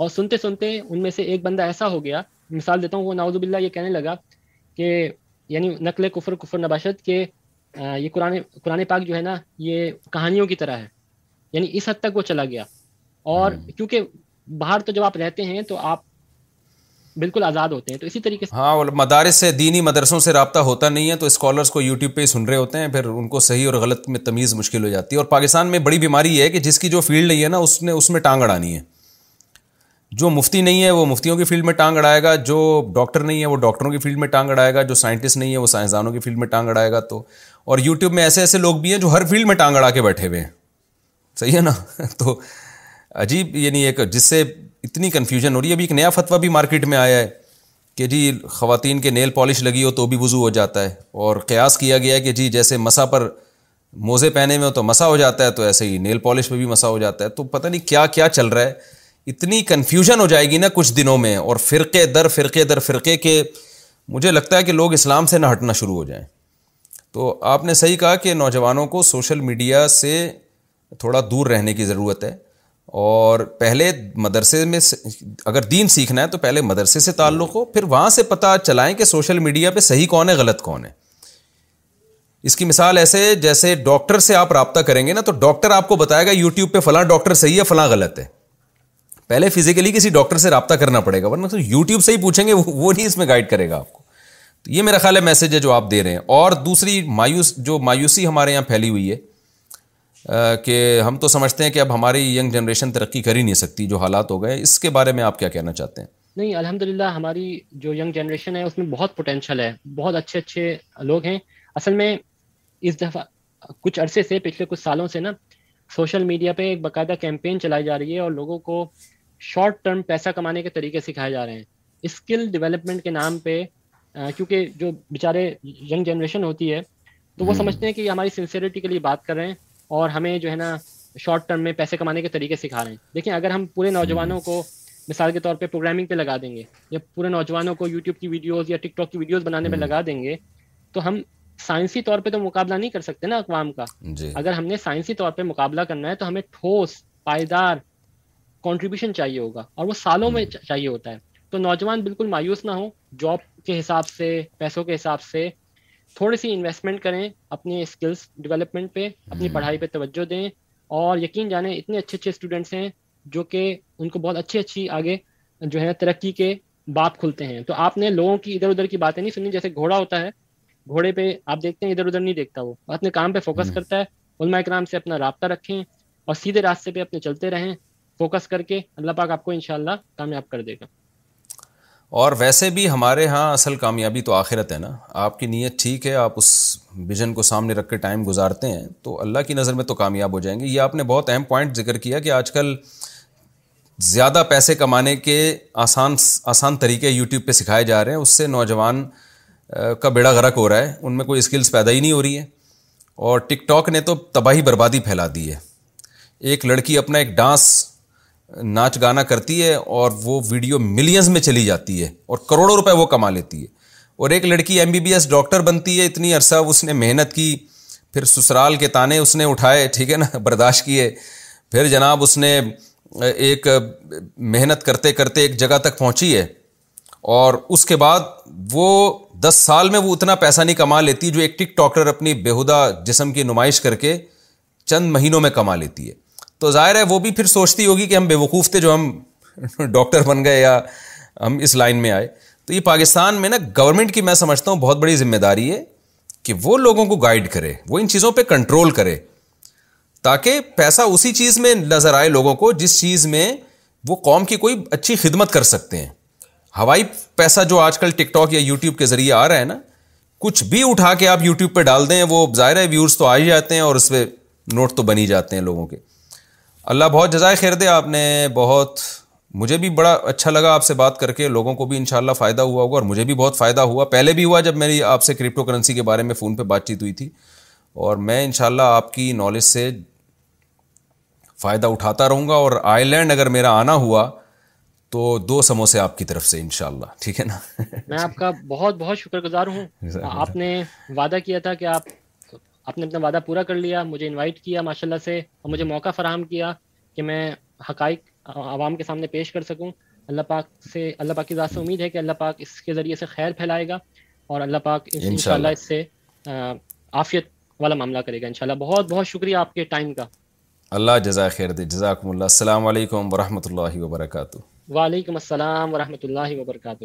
اور سنتے سنتے ان میں سے ایک بندہ ایسا ہو گیا مثال دیتا ہوں وہ ناوز اللہ یہ کہنے لگا کہ یعنی نقل کفر کفر نباشت کہ یہ قرآن قرآن پاک جو ہے نا یہ کہانیوں کی طرح ہے یعنی اس حد تک وہ چلا گیا اور کیونکہ باہر تو جب آپ رہتے ہیں تو آپ بالکل آزاد ہوتے ہیں تو اسی طریقے سے ہاں مدارس سے دینی مدرسوں سے رابطہ ہوتا نہیں ہے تو اسکالرس کو یوٹیوب پہ سن رہے ہوتے ہیں پھر ان کو صحیح اور غلط میں تمیز مشکل ہو جاتی ہے اور پاکستان میں بڑی بیماری یہ ہے کہ جس کی جو فیلڈ نہیں ہے نا اس نے اس میں ٹانگ اڑانی ہے جو مفتی نہیں ہے وہ مفتیوں کی فیلڈ میں ٹانگ اڑائے گا جو ڈاکٹر نہیں ہے وہ ڈاکٹروں کی فیلڈ میں ٹانگ اڑائے گا جو سائنٹسٹ نہیں ہے وہ سائنسدانوں کی فیلڈ میں ٹانگ اڑائے گا تو اور یوٹیوب میں ایسے ایسے لوگ بھی ہیں جو ہر فیلڈ میں ٹانگ اڑا کے بیٹھے ہوئے ہیں صحیح ہے نا تو عجیب یعنی ایک جس سے اتنی کنفیوژن ہو رہی ہے ابھی ایک نیا فتویٰ بھی مارکیٹ میں آیا ہے کہ جی خواتین کے نیل پالش لگی ہو تو بھی وضو ہو جاتا ہے اور قیاس کیا گیا ہے کہ جی جیسے مسا پر موزے پہنے میں ہو تو مسا ہو جاتا ہے تو ایسے ہی نیل پالش میں بھی مسا ہو جاتا ہے تو پتہ نہیں کیا کیا چل رہا ہے اتنی کنفیوژن ہو جائے گی نا کچھ دنوں میں اور فرقے در فرقے در فرقے کے مجھے لگتا ہے کہ لوگ اسلام سے نہ ہٹنا شروع ہو جائیں تو آپ نے صحیح کہا کہ نوجوانوں کو سوشل میڈیا سے تھوڑا دور رہنے کی ضرورت ہے اور پہلے مدرسے میں اگر دین سیکھنا ہے تو پہلے مدرسے سے تعلق ہو پھر وہاں سے پتہ چلائیں کہ سوشل میڈیا پہ صحیح کون ہے غلط کون ہے اس کی مثال ایسے جیسے ڈاکٹر سے آپ رابطہ کریں گے نا تو ڈاکٹر آپ کو بتائے گا یوٹیوب پہ فلاں ڈاکٹر صحیح ہے فلاں غلط ہے پہلے فزیکلی کسی ڈاکٹر سے رابطہ کرنا پڑے گا ورنہ یوٹیوب سے ہی پوچھیں گے وہ نہیں اس میں گائڈ کرے گا آپ کو تو یہ میرا خیال ہے میسج ہے جو آپ دے رہے ہیں اور دوسری مایوس جو مایوسی ہمارے یہاں پھیلی ہوئی ہے کہ ہم تو سمجھتے ہیں کہ اب ہماری ینگ جنریشن ترقی کر ہی نہیں سکتی جو حالات ہو گئے اس کے بارے میں آپ کیا کہنا چاہتے ہیں نہیں الحمد للہ ہماری جو ینگ جنریشن ہے اس میں بہت پوٹینشیل ہے بہت اچھے اچھے لوگ ہیں اصل میں اس دفعہ کچھ عرصے سے پچھلے کچھ سالوں سے نا سوشل میڈیا پہ ایک باقاعدہ کیمپین چلائی جا رہی ہے اور لوگوں کو شارٹ ٹرم پیسہ کمانے کے طریقے سکھائے جا رہے ہیں اسکل ڈیولپمنٹ کے نام پہ کیونکہ جو بیچارے ینگ جنریشن ہوتی ہے تو وہ سمجھتے ہیں کہ ہماری سنسیئرٹی کے لیے بات کر رہے ہیں اور ہمیں جو ہے نا شارٹ ٹرم میں پیسے کمانے کے طریقے سکھا رہے ہیں دیکھیں اگر ہم پورے نوجوانوں کو مثال کے طور پہ پروگرامنگ پہ لگا دیں گے یا پورے نوجوانوں کو یوٹیوب کی ویڈیوز یا ٹک ٹاک کی ویڈیوز بنانے پہ لگا دیں گے تو ہم سائنسی طور پہ تو مقابلہ نہیں کر سکتے نا اقوام کا جی۔ اگر ہم نے سائنسی طور پہ مقابلہ کرنا ہے تو ہمیں ٹھوس پائیدار کنٹریبیوشن چاہیے ہوگا اور وہ سالوں میں چاہیے ہوتا ہے تو نوجوان بالکل مایوس نہ ہو جاب کے حساب سے پیسوں کے حساب سے تھوڑی سی انویسٹمنٹ کریں اپنے اسکلس ڈیولپمنٹ پہ اپنی پڑھائی پہ توجہ دیں اور یقین جانیں اتنے اچھے اچھے اسٹوڈنٹس ہیں جو کہ ان کو بہت اچھی اچھی آگے جو ہے ترقی کے باپ کھلتے ہیں تو آپ نے لوگوں کی ادھر ادھر کی باتیں نہیں سنی جیسے گھوڑا ہوتا ہے گھوڑے پہ آپ دیکھتے ہیں ادھر ادھر نہیں دیکھتا وہ اپنے کام پہ فوکس کرتا ہے علماء کرام سے اپنا رابطہ رکھیں اور سیدھے راستے پہ اپنے چلتے رہیں فوکس کر کے اللہ پاک آپ کو انشاءاللہ کامیاب کر دے گا اور ویسے بھی ہمارے ہاں اصل کامیابی تو آخرت ہے نا آپ کی نیت ٹھیک ہے آپ اس ویژن کو سامنے رکھ کے ٹائم گزارتے ہیں تو اللہ کی نظر میں تو کامیاب ہو جائیں گے یہ آپ نے بہت اہم پوائنٹ ذکر کیا کہ آج کل زیادہ پیسے کمانے کے آسان آسان طریقے یوٹیوب پہ سکھائے جا رہے ہیں اس سے نوجوان کا بیڑا غرق ہو رہا ہے ان میں کوئی اسکلس پیدا ہی نہیں ہو رہی ہے اور ٹک ٹاک نے تو تباہی بربادی پھیلا دی ہے ایک لڑکی اپنا ایک ڈانس ناچ گانا کرتی ہے اور وہ ویڈیو ملینز میں چلی جاتی ہے اور کروڑوں روپے وہ کما لیتی ہے اور ایک لڑکی M B B S doctor بنتی ہے اتنی عرصہ اس نے محنت کی پھر سسرال کے تانے اس نے اٹھائے ٹھیک ہے نا برداشت کیے پھر جناب اس نے ایک محنت کرتے کرتے ایک جگہ تک پہنچی ہے اور اس کے بعد وہ دس سال میں وہ اتنا پیسہ نہیں کما لیتی جو ایک ٹک ٹاکٹر اپنی بےہدا جسم کی نمائش کر کے چند مہینوں میں کما لیتی ہے تو ظاہر ہے وہ بھی پھر سوچتی ہوگی کہ ہم بے وقوف تھے جو ہم ڈاکٹر بن گئے یا ہم اس لائن میں آئے تو یہ پاکستان میں نا گورنمنٹ کی میں سمجھتا ہوں بہت بڑی ذمہ داری ہے کہ وہ لوگوں کو گائڈ کرے وہ ان چیزوں پہ کنٹرول کرے تاکہ پیسہ اسی چیز میں نظر آئے لوگوں کو جس چیز میں وہ قوم کی کوئی اچھی خدمت کر سکتے ہیں ہوائی پیسہ جو آج کل ٹک ٹاک یا یوٹیوب کے ذریعے آ رہا ہے نا کچھ بھی اٹھا کے آپ یوٹیوب پہ ڈال دیں وہ ظاہر ہے ویورس تو آ ہی جاتے ہیں اور اس پہ نوٹ تو بنی جاتے ہیں لوگوں کے اللہ بہت جزائے خیر دے آپ نے بہت مجھے بھی بڑا اچھا لگا آپ سے بات کر کے لوگوں کو بھی انشاءاللہ فائدہ ہوا ہوگا اور مجھے بھی بہت فائدہ ہوا پہلے بھی ہوا جب میری آپ سے کرپٹو کرنسی کے بارے میں فون پہ بات چیت ہوئی تھی اور میں انشاءاللہ شاء آپ کی نالج سے فائدہ اٹھاتا رہوں گا اور آئی لینڈ اگر میرا آنا ہوا تو دو سموسے آپ کی طرف سے انشاءاللہ ٹھیک ہے نا میں آپ کا بہت بہت شکر گزار ہوں آپ نے وعدہ کیا تھا کہ آپ آپ نے اپنا وعدہ پورا کر لیا مجھے انوائٹ کیا ماشاء اللہ سے اور مجھے موقع فراہم کیا کہ میں حقائق عوام کے سامنے پیش کر سکوں اللہ پاک سے اللہ پاک کی ذات سے امید ہے کہ اللہ پاک اس کے ذریعے سے خیر پھیلائے گا اور اللہ پاک ان شاء اللہ اس سے عافیت والا معاملہ کرے گا ان اللہ بہت بہت شکریہ آپ کے ٹائم کا اللہ جزا خیر دے جزاکم اللہ السلام علیکم و اللہ وبرکاتہ وعلیکم السلام و اللہ وبرکاتہ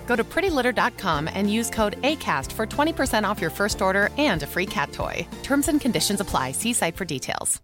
فرسٹر فری کھیت ہونڈ conditions apply see site for details